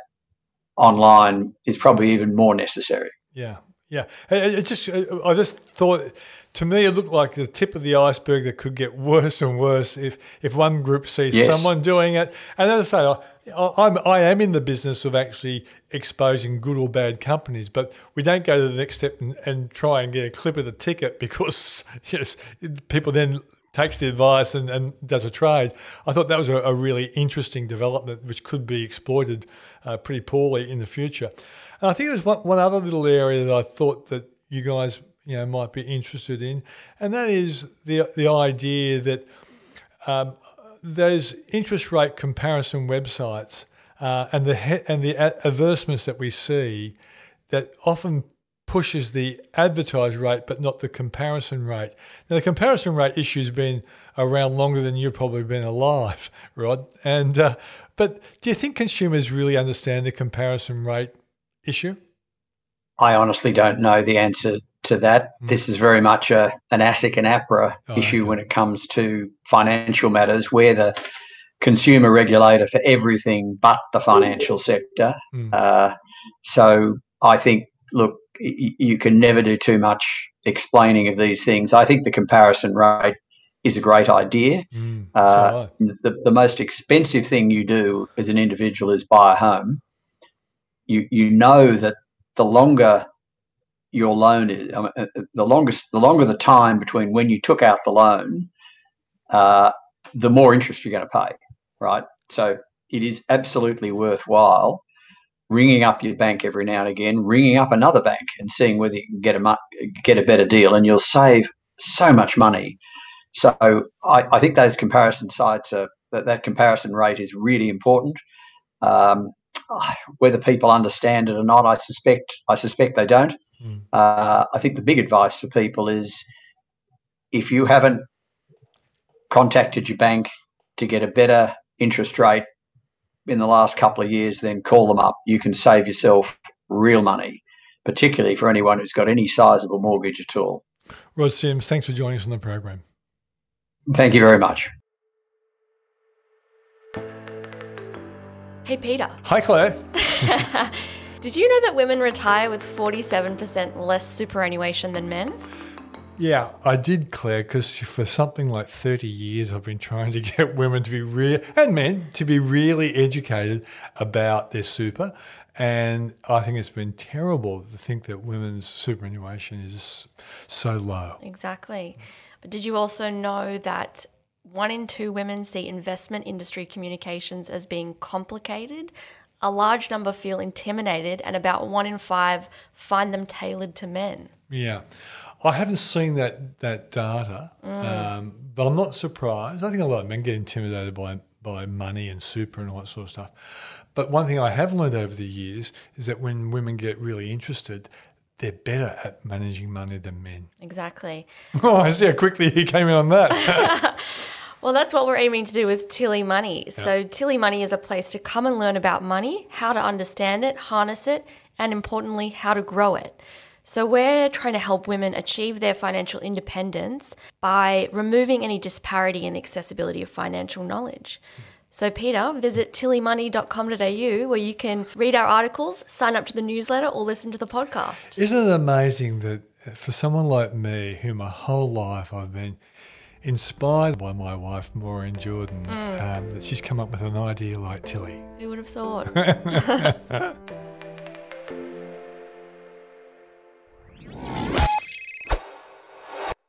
online is probably even more necessary. Yeah, yeah. It, just, I just thought, to me, it looked like the tip of the iceberg that could get worse and worse if if one group sees yes. someone doing it. And as I say, I, I'm I am in the business of actually exposing good or bad companies, but we don't go to the next step and, and try and get a clip of the ticket because yes, people then takes the advice and, and does a trade. I thought that was a, a really interesting development which could be exploited uh, pretty poorly in the future. And I think there's one, one other little area that I thought that you guys you know might be interested in, and that is the the idea that um, those interest rate comparison websites uh, and the and the advertisements that we see that often pushes the advertised rate but not the comparison rate. Now, the comparison rate issue has been around longer than you've probably been alive, Rod. And uh, but do you think consumers really understand the comparison rate issue? I honestly don't know the answer to that. Mm. This is very much a an ASIC and APRA oh, issue okay. when it comes to financial matters, where the consumer regulator for everything but the financial sector. Mm. Uh, so I think, look, you can never do too much explaining of these things. I think the comparison rate is a great idea. Mm, uh, the, the most expensive thing you do as an individual is buy a home. You you know that the longer your loan is, uh, the longest the longer the time between when you took out the loan, uh, the more interest you're going to pay, right? So it is absolutely worthwhile ringing up your bank every now and again, ringing up another bank and seeing whether you can get a get a better deal, and you'll save so much money. So I, I think those comparison sites are that, that comparison rate is really important. Um, whether people understand it or not, I suspect I suspect they don't. Mm. Uh, I think the big advice for people is if you haven't contacted your bank to get a better interest rate in the last couple of years, then call them up. You can save yourself real money, particularly for anyone who's got any sizable mortgage at all. Rod Sims, thanks for joining us on the program. Thank you very much. Hey, Peter. Hi, Claire. Did you know that women retire with 47% less superannuation than men? Yeah, I did, Claire, because for something like 30 years, I've been trying to get women to be real and men to be really educated about their super. And I think it's been terrible to think that women's superannuation is so low. Exactly. But did you also know that one in two women see investment industry communications as being complicated? A large number feel intimidated, and about one in five find them tailored to men. Yeah. I haven't seen that that data, um, but I'm not surprised. I think a lot of men get intimidated by by money and super and all that sort of stuff. But one thing I have learned over the years is that when women get really interested, they're better at managing money than men. Exactly. Oh, I see how quickly he came in on that. Well, that's what we're aiming to do with Tilly Money. So, Tilly Money is a place to come and learn about money, how to understand it, harness it, and importantly, how to grow it. So, we're trying to help women achieve their financial independence by removing any disparity in the accessibility of financial knowledge. So, Peter, visit tillymoney.com.au where you can read our articles, sign up to the newsletter, or listen to the podcast. Isn't it amazing that for someone like me, who my whole life I've been inspired by my wife, Maureen Jordan, um, that she's come up with an idea like Tilly? Who would have thought?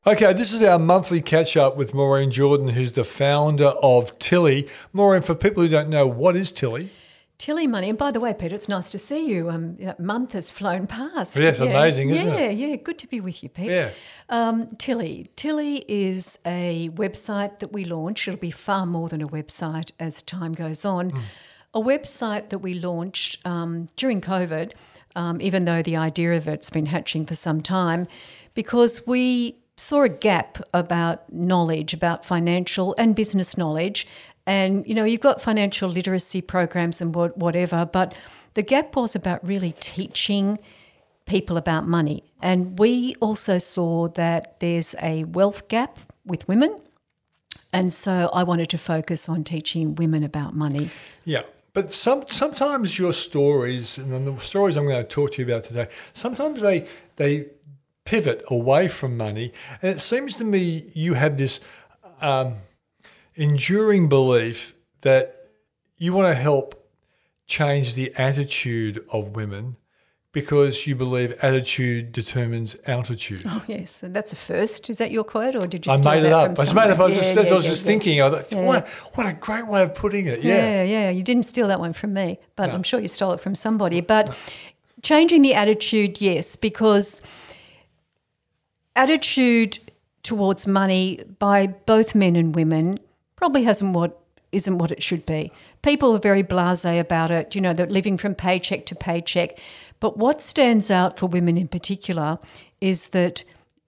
Okay, this is our monthly catch up with Maureen Jordan, who's the founder of Tilly. Maureen, for people who don't know, what is Tilly? Tilly money. And by the way, Peter, it's nice to see you. Um, that month has flown past. Yes, amazing, isn't yeah, it? Yeah, yeah. Good to be with you, Peter. Yeah. Um, Tilly. Tilly is a website that we launched. It'll be far more than a website as time goes on. A website that we launched um, during COVID, um, even though the idea of it's been hatching for some time, because we saw a gap about knowledge, about financial and business knowledge. And, you know, you've got financial literacy programs and what, whatever, but the gap was about really teaching people about money. And we also saw that there's a wealth gap with women. And so I wanted to focus on teaching women about money. Yeah. But some sometimes your stories and the stories I'm going to talk to you about today, sometimes they they pivot away from money, and it seems to me you have this um, enduring belief that you want to help change the attitude of women because you believe attitude determines altitude. Oh, yes. So that's a first. Is that your quote, or did you I made it up. I just made it up. I was somewhere? just, Yeah, I was yeah, just yeah. thinking, I thought, Yeah. what, what a great way of putting it. Yeah. Yeah, yeah. You didn't steal that one from me, but I'm sure you stole it from somebody. But changing the attitude, yes, because attitude towards money by both men and women probably hasn't what isn't what it should be. People are very blasé about it, you know, they're living from paycheck to paycheck. But what stands out for women in particular is that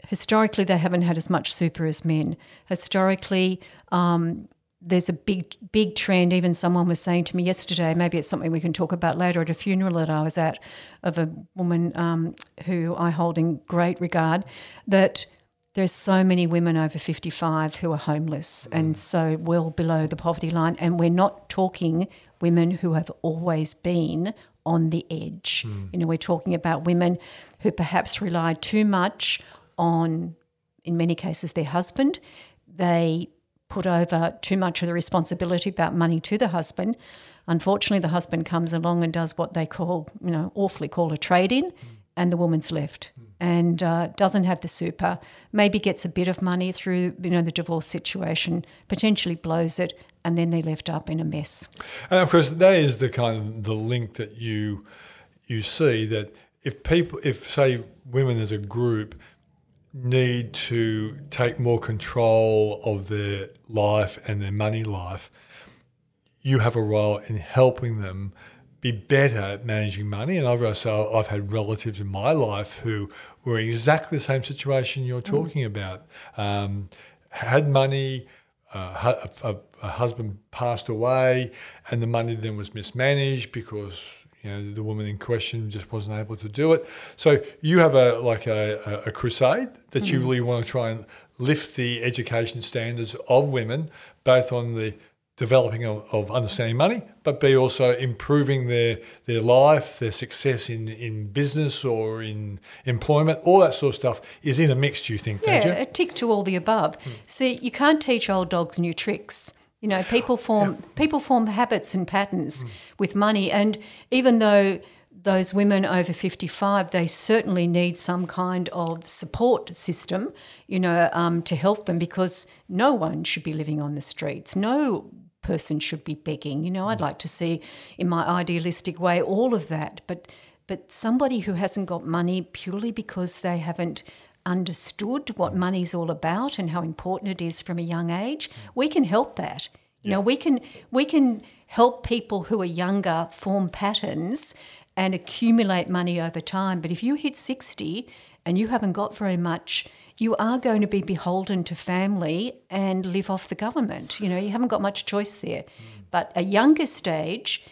historically they haven't had as much super as men. Historically, um, there's a big big trend. Even someone was saying to me yesterday maybe it's something we can talk about later at a funeral that i was at of a woman um, who i hold in great regard that there's so many women over 55 who are homeless and so well below the poverty line. And we're not talking women who have always been on the edge. You know we're talking about women who perhaps rely too much on in many cases their husband. They put over too much of the responsibility about money to the husband. Unfortunately, the husband comes along and does what they call, you know, awfully call a trade in, and the woman's left and uh, doesn't have the super. Maybe gets a bit of money through, you know, the divorce situation, potentially blows it, and then they're left up in a mess. And of course, that is the kind of the link that you you see that if people, if say women as a group need to take more control of their life and their money life, you have a role in helping them be better at managing money. And I've also I've had relatives in my life who were in exactly the same situation you're talking about. Um, had money, uh, hu- a, a husband passed away, and the money then was mismanaged because you know the woman in question just wasn't able to do it. So you have a like a, a, crusade that you mm. really want to try and lift the education standards of women, both on the developing of, of understanding money, but be also improving their their life, their success in, in business or in employment, all that sort of stuff is in a mix. Do you think? don't Yeah, a tick to all the above. Hmm. See, you can't teach old dogs new tricks. You know, people form people form habits and patterns with money, and even though those women over 55, they certainly need some kind of support system, you know, um, to help them because no one should be living on the streets. No person should be begging. You know, I'd like to see, in my idealistic way, all of that. But but somebody who hasn't got money purely because they haven't understood what money's all about and how important it is from a young age, we can help that. You know, we can we can help people who are younger form patterns and accumulate money over time. But if you hit 60 and you haven't got very much, you are going to be beholden to family and live off the government. You know, you haven't got much choice there. Mm. But a younger stage,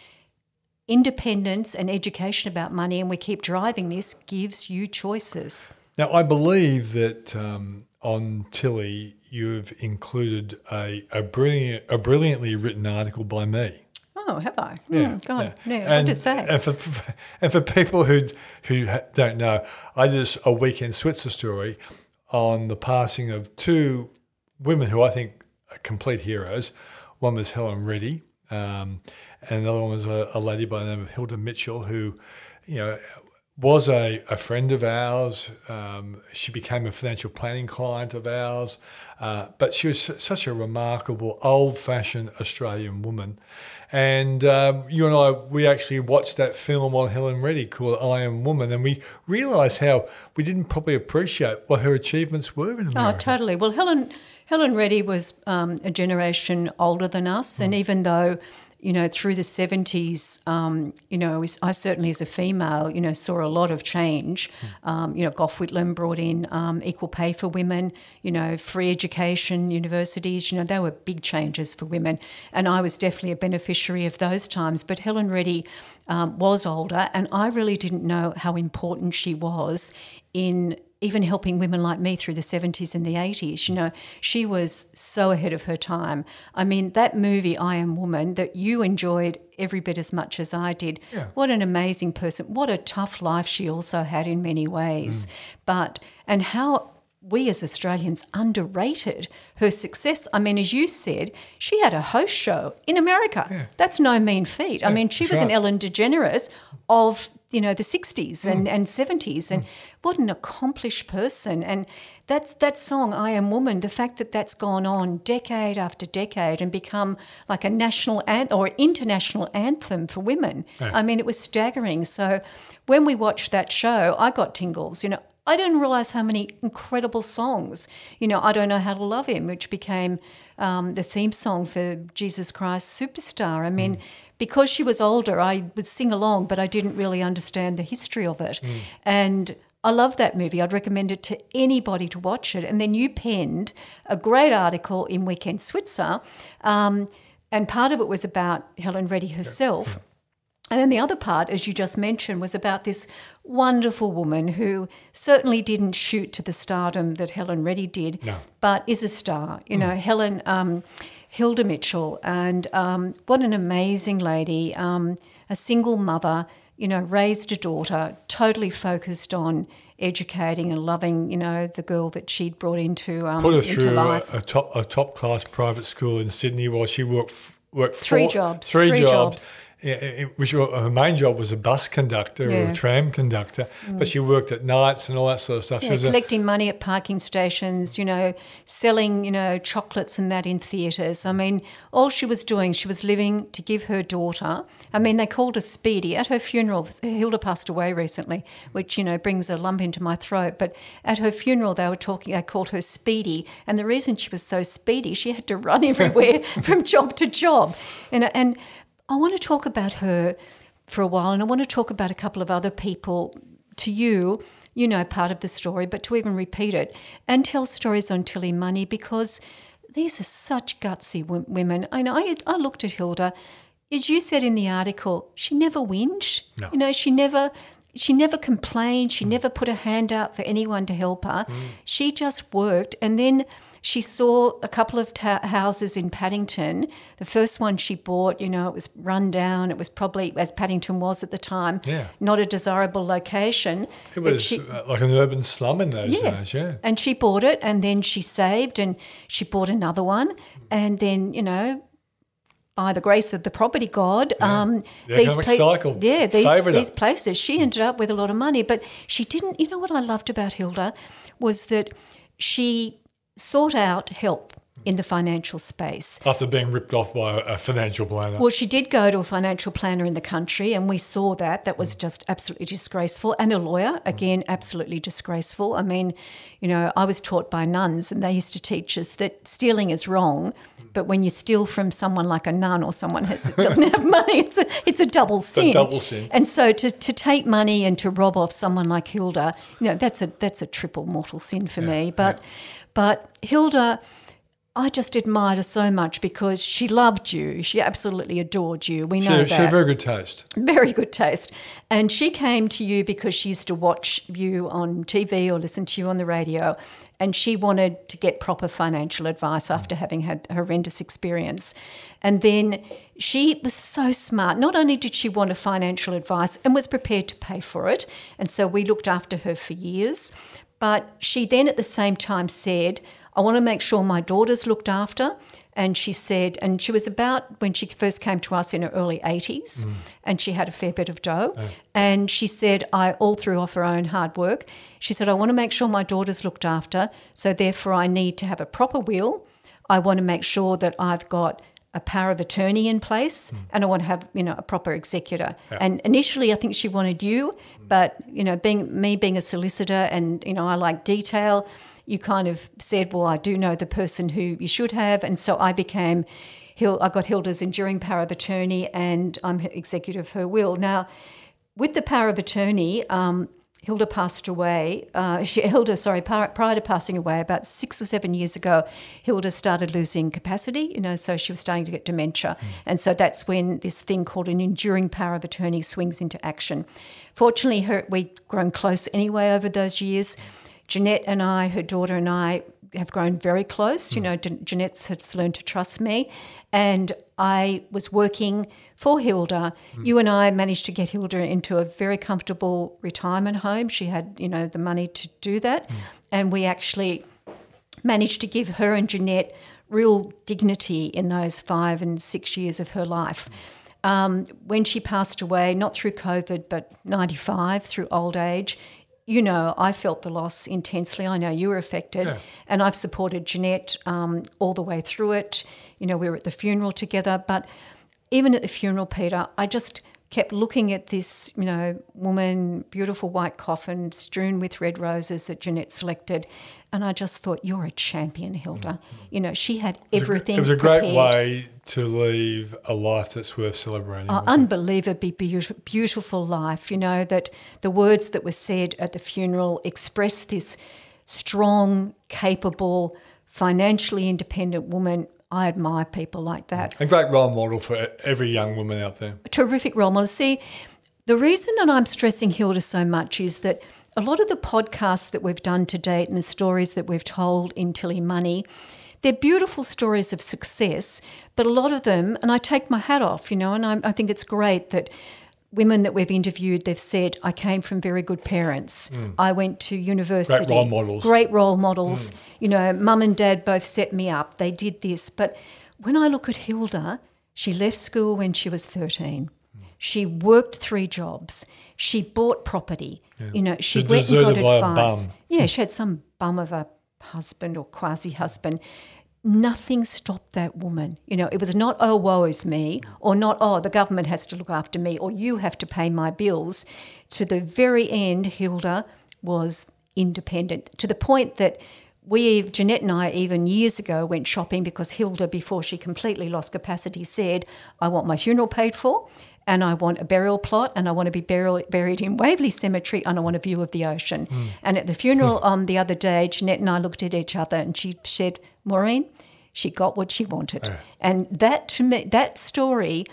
independence and education about money, and we keep driving this, gives you choices. Now, I believe that um, on Tilly, you've included a, a, brilliant, a brilliantly written article by me. Oh, have I? Yeah, Hmm, God, yeah. yeah. And, what say? And for, and for people who who don't know, I did a weekend Switzer story on the passing of two women who I think are complete heroes. One was Helen Reddy, um, and another one was a, a lady by the name of Hilda Mitchell, who, you know, was a, a friend of ours. Um, she became a financial planning client of ours, uh, but she was such a remarkable, old fashioned Australian woman. And um, you and I, we actually watched that film on Helen Reddy called I Am Woman, and we realised how we didn't probably appreciate what her achievements were in America. Oh, totally. Well, Helen Helen Reddy was um, a generation older than us, Hmm. and even though you know through the seventies, um, you know, I certainly as a female, you know, saw a lot of change. Hmm. Um, you know, Gough Whitlam brought in um, equal pay for women. You know, free education, universities. You know, they were big changes for women, and I was definitely a beneficiary of those times. But Helen Reddy um, was older, and I really didn't know how important she was in even helping women like me through the 70s and the 80s. You know, she was so ahead of her time. I mean, that movie, I Am Woman, that you enjoyed every bit as much as I did. Yeah. What an amazing person. What a tough life she also had in many ways. Mm. But, and how we as Australians underrated her success. I mean, as you said, she had a host show in America. Yeah. That's no mean feat. I mean, she was an. Ellen DeGeneres of you know the 60s and, mm. and 70s and mm. what an accomplished person. And that's that song i am woman the fact that that's gone on decade after decade and become like a national an- or international anthem for women. I mean it was staggering. So when we watched that show i got tingles you know. I didn't realize how many incredible songs. You know, I Don't Know How to Love Him, which became um, the theme song for Jesus Christ Superstar. I mean, mm. Because she was older, I would sing along, but I didn't really understand the history of it. And I love that movie. I'd recommend it to anybody to watch it. And then you penned a great article in Weekend Switzer, um, and part of it was about Helen Reddy herself. And then the other part, as you just mentioned, was about this wonderful woman who certainly didn't shoot to the stardom that Helen Reddy did, No. but is a star. You know, Helen, um, Hilda Mitchell, and um, what an amazing lady, um, a single mother, you know, raised a daughter, totally focused on educating and loving, you know, the girl that she'd brought into, um, Put her into through a, a top a top class private school in Sydney while she worked f- worked Three four- jobs, Three, three jobs. jobs. Which her main job was a bus conductor or Yeah. Mm. a tram conductor, but she worked at nights and all that sort of stuff. she Yeah, was a, collecting money at parking stations, you know, selling, you know, chocolates and that in theatres. I mean, all she was doing, she was living to give her daughter. I mean, they called her Speedy at her funeral. Hilda passed away recently, which you know brings a lump into my throat. But at her funeral, they were talking. They called her Speedy, and the reason she was so speedy, she had to run everywhere from job to job. And and I want to talk about her for a while, and I want to talk about a couple of other people to you, you know, part of the story, but to even repeat it and tell stories on Tilly Money because these are such gutsy w- women. I know I, I looked at Hilda, as you said in the article, she never whinged. No. You know, she never. She never complained. She never put her hand out for anyone to help her. Mm. She just worked. And then she saw a couple of ta- houses in Paddington. The first one she bought, you know, it was run down. It was probably, as Paddington was at the time, Yeah. not a desirable location. it was she- uh, like an urban slum in those yeah. days. Yeah. And she bought it and then she saved and she bought another one. And then, you know, by the grace of the property god, um, The economic cycle yeah, these, these places, she ended up with a lot of money. But she didn't, you know what I loved about Hilda was that she sought out help. in the financial space. After being ripped off by a financial planner. Well, she did go to a financial planner in the country, and we saw that. That was just absolutely disgraceful. And a lawyer, again, absolutely disgraceful. I mean, you know, I was taught by nuns, and they used to teach us that stealing is wrong, but when you steal from someone like a nun or someone who doesn't have money, it's a, it's a double sin. a double sin. And so to, to take money and to rob off someone like Hilda, you know, that's a that's a triple mortal sin for me. But but Hilda I just admired her so much because she loved you. She absolutely adored you. We know She, that. she had very good taste. Very good taste. And she came to you because she used to watch you on TV or listen to you on the radio. And she wanted to get proper financial advice after having had a horrendous experience. And then she was so smart. Not only did she want a financial advice and was prepared to pay for it. And so we looked after her for years. But she then at the same time said, I want to make sure my daughter's looked after. And she said, and she was about when she first came to us in her early 80s, mm. and she had a fair bit of dough. And she said, I all threw off her own hard work, she said, I want to make sure my daughter's looked after. So therefore, I need to have a proper will. I want to make sure that I've got a power of attorney in place and I want to have, you know, a proper executor. And initially I think she wanted you, but you know, being me being a solicitor and, you know, I like detail, you kind of said, Well, I do know the person who you should have and so I became Hil- I got Hilda's enduring power of attorney and I'm executor of her will. Now, with the power of attorney, um, Hilda passed away. Uh, she, Hilda, sorry, prior, prior to passing away, about six or seven years ago, Hilda started losing capacity. You know, so she was starting to get dementia, and so that's when this thing called an enduring power of attorney swings into action. Fortunately, her, we've grown close anyway over those years. Jeanette and I, her daughter and I, have grown very close. You hmm. know, Jeanette's has learned to trust me, and I was working for Hilda. Hmm. You and I managed to get Hilda into a very comfortable retirement home. She had, you know, the money to do that, hmm. and we actually managed to give her and Jeanette real dignity in those five and six years of her life. Um, when she passed away, not through COVID, but 95, through old age, you know, I felt the loss intensely. I know you were affected, Yeah. and I've supported Jeanette um, all the way through it. You know, we were at the funeral together, but even at the funeral, Peter, I just kept looking at this, you know, woman, beautiful white coffin strewn with red roses that Jeanette selected, and I just thought, you're a champion, Hilda. You know, she had everything. It was a great way to leave a life that's worth celebrating. Oh, unbelievably beautiful, beautiful life. You know, that the words that were said at the funeral express this strong, capable, financially independent woman. I admire people like that. a great role model for every young woman out there. A terrific role model. See, the reason that I'm stressing Hilda so much is that a lot of the podcasts that we've done to date and the stories that we've told in Tilly Money, they're beautiful stories of success, but a lot of them, and I take my hat off, you know, and I, I think it's great that women that we've interviewed, they've said, I came from very good parents. Mm. I went to university. Great role models. Great role models. Mm. You know, mum and dad both set me up. They did this. But when I look at Hilda, she left school when she was 13. Mm. She worked three jobs. She bought property. You know, she She's went and got deserted by a advice. Yeah, she had some bum of a husband or quasi husband. Nothing stopped that woman. You know, it was not, oh, woe is me, or not, oh, the government has to look after me, or you have to pay my bills. To the very end, Hilda was independent to the point that we, Jeanette and I, even years ago went shopping because Hilda, before she completely lost capacity, said, I want my funeral paid for and I want a burial plot and I want to be burial, buried in Waverley Cemetery and I want a view of the ocean. Hmm. And at the funeral hmm. um, the other day, Jeanette and I looked at each other and she said, Maureen, she got what she wanted. And that to me, that story,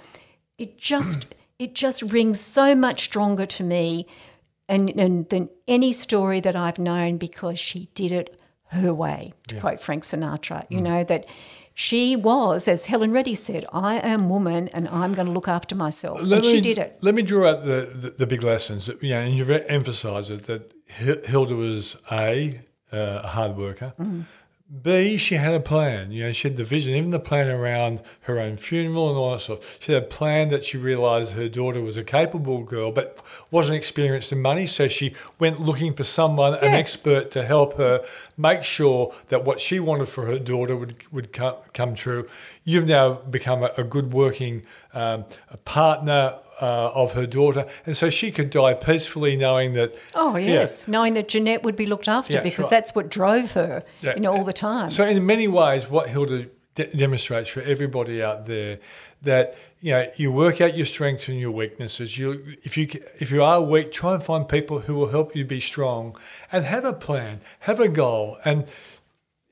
it just it just rings so much stronger to me and, and than any story that I've known because she did it her way, to quote Frank Sinatra. You hmm. know, that she was, as Helen Reddy said, I am woman and I'm going to look after myself. and she did it. Let me draw out the, the, the big lessons. that- Yeah, and you've emphasised it that Hilda was a uh, a hard worker. Mm-hmm. B, she had a plan. You know, she had the vision, even the plan around her own funeral and all that stuff. She had a plan that she realised her daughter was a capable girl, but wasn't experienced in money. So she went looking for someone, an expert, to help her make sure that what she wanted for her daughter would would come, come true. You've now become a, a good working um, a partner. Uh, of her daughter, and so she could die peacefully, knowing that. Oh yeah, yes, knowing that Jeanette would be looked after Yeah, because right. that's what drove her, Yeah. you know, all the time. So, in many ways, what Hilda de- demonstrates for everybody out there that you know you work out your strengths and your weaknesses. You, if you if you are weak, try and find people who will help you be strong, and have a plan, have a goal, and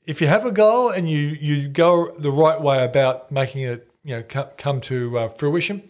if you have a goal and you you go the right way about making it, you know, come, come to uh, fruition,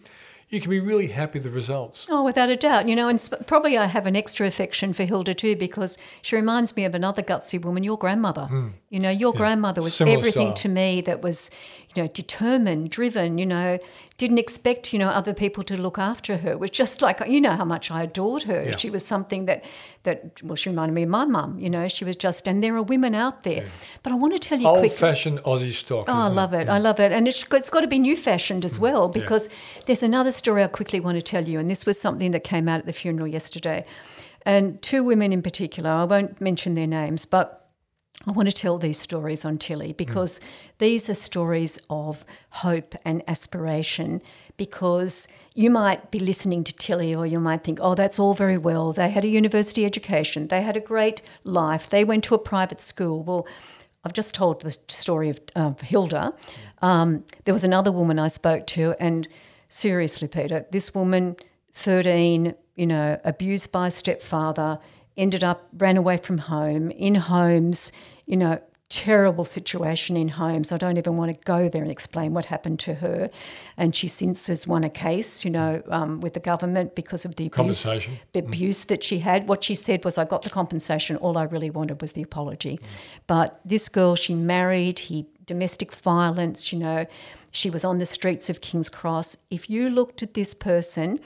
you can be really happy with the results. Oh, without a doubt. You know, and sp- probably I have an extra affection for Hilda too because she reminds me of another gutsy woman, your grandmother. You know, your grandmother was Hmm. Similar everything style. to me that was, you know, determined, driven, you know, didn't expect, you know, other people to look after her. It Was just like, you know, how much I adored her. Yeah. She was something that, that, well, she reminded me of my mum, you know, she was just, and there are women out there. But I want to tell you quickly. Old-fashioned Aussie stock. Oh, I love it. I love it. And it's, it's got to be new fashioned as well because there's another story I quickly want to tell you. And this was something that came out at the funeral yesterday. And two women in particular, I won't mention their names, but I want to tell these stories on Tilly because these are stories of hope and aspiration. Because you might be listening to Tilly, or you might think, oh, that's all very well. They had a university education, they had a great life, they went to a private school. Well, I've just told the story of, of Hilda. Um, there was another woman I spoke to, and seriously, Peter, this woman, 13, you know, abused by a stepfather, ended up, ran away from home, in homes, you know, terrible situation in homes. I don't even want to go there and explain what happened to her. And she since has won a case, you know, um, with the government because of the abuse, the abuse that she had. What she said was, I got the compensation. All I really wanted was the apology. But this girl, she married, he domestic violence, you know, she was on the streets of King's Cross. If you looked at this person,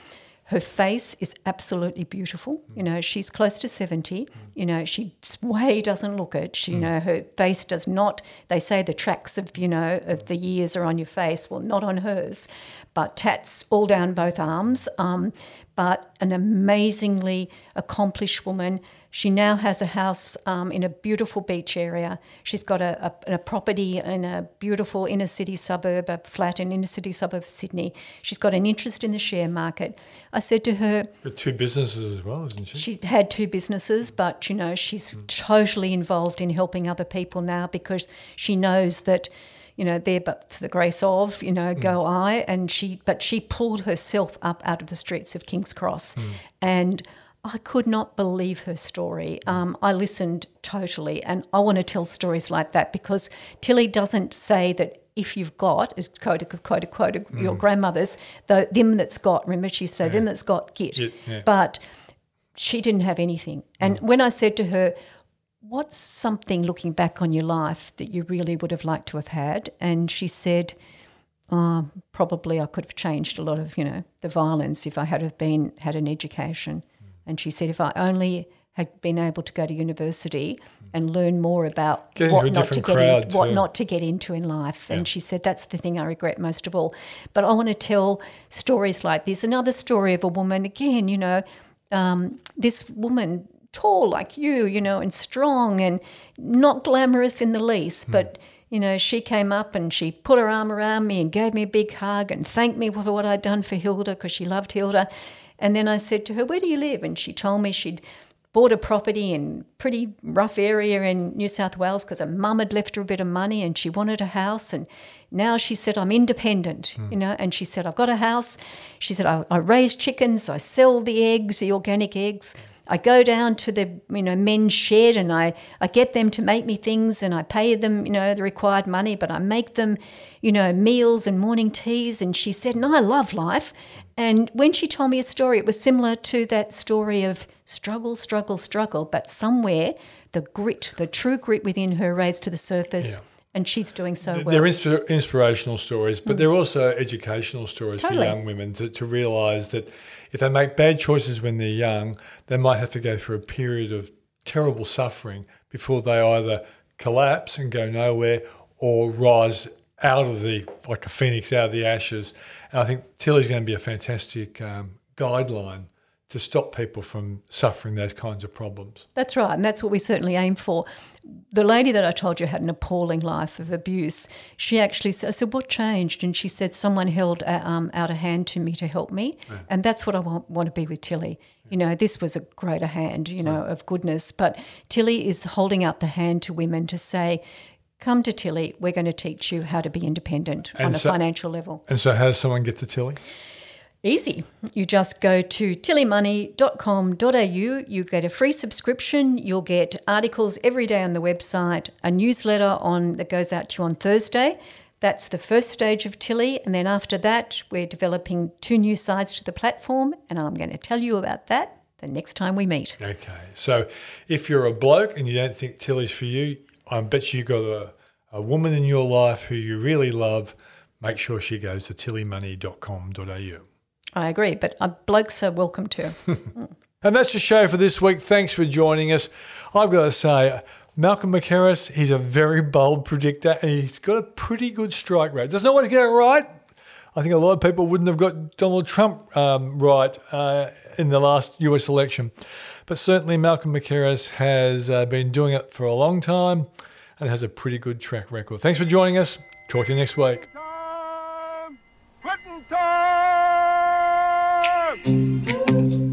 her face is absolutely beautiful. You know, she's close to 70. You know, she way doesn't look it. She, you know, her face does not, they say the tracks of, you know, of the years are on your face. Well, not on hers, but tats all down both arms. Um, but an amazingly accomplished woman. She now has a house um, in a beautiful beach area. She's got a, a, a property in a beautiful inner city suburb, a flat in inner city suburb of Sydney. She's got an interest in the share market. I said to her, Got two businesses as well, isn't she? She's had two businesses, but you know, she's hmm. totally involved in helping other people now because she knows that, you know, there but for the grace of, you know, hmm. go I. And she but she pulled herself up out of the streets of King's Cross. Hmm. And I could not believe her story. Mm. Um, I listened totally, and I want to tell stories like that because Tilly doesn't say that if you've got, is quote quote quote your mm. grandmother's, the them that's got. Remember, she said them that's got get. Get, yeah. But she didn't have anything. And mm. when I said to her, What's something looking back on your life that you really would have liked to have had? And she said, oh, Probably I could have changed a lot of, you know, the violence if I had have been had an education. And she said, If I only had been able to go to university and learn more about Get into what not to crowd in, what not to get into in life. And she said that's the thing I regret most of all. But I want to tell stories like this. Another story of a woman again, you know, um, this woman tall like you, you know, and strong and not glamorous in the least, but you know, she came up and she put her arm around me and gave me a big hug and thanked me for what I'd done for Hilda because she loved Hilda. And then I said to her, "Where do you live?" And she told me she'd bought a property in pretty rough area in New South Wales because her mum had left her a bit of money and she wanted a house. And now she said I'm independent you know. And she said I've got a house. She said I, I raise chickens I sell the eggs the organic eggs. I go down to the you know men's shed and I, I get them to make me things and I pay them you know the required money but I make them you know meals and morning teas. And she said and I love life and when she told me a story it was similar to that story of struggle struggle struggle but somewhere the grit the true grit within her raised to the surface Yeah. and she's doing so well They're insp- inspirational stories, but mm. they're also educational stories Totally. for young women to, to realise that if they make bad choices when they're young, they might have to go through a period of terrible suffering before they either collapse and go nowhere or rise out of the, like a phoenix out of the ashes. And I think Tilly's going to be a fantastic um, guideline to stop people from suffering those kinds of problems. That's right, and that's what we certainly aim for. The lady that I told you had an appalling life of abuse. She actually said, I said, What changed? And she said, Someone held a, um, out a hand to me to help me. Yeah. And that's what I want, want to be with Tilly. Yeah. You know, this was a greater hand, you know, of goodness. But Tilly is holding out the hand to women to say, Come to Tilly, we're going to teach you how to be independent and on a financial level. And so, how does someone get to Tilly? Easy. You just go to tillymoney.com.au. You get a free subscription. You'll get articles every day on the website, a newsletter on that goes out to you on Thursday. That's the first stage of Tilly. And then after that, we're developing two new sides to the platform. And I'm going to tell you about that the next time we meet. Okay. So if you're a bloke and you don't think Tilly's for you, I bet you got a, a woman in your life who you really love. Make sure she goes to tillymoney.com.au. I agree, but uh, blokes are welcome too. and that's the show for this week. Thanks for joining us. I've got to say, Malcolm Mackerras, he's a very bold predictor and he's got a pretty good strike rate. Doesn't always get it right. I think a lot of people wouldn't have got Donald Trump um, right uh, in the last US election. But certainly Malcolm Mackerras has uh, been doing it for a long time and has a pretty good track record. Thanks for joining us. Talk to you next week. Time! time!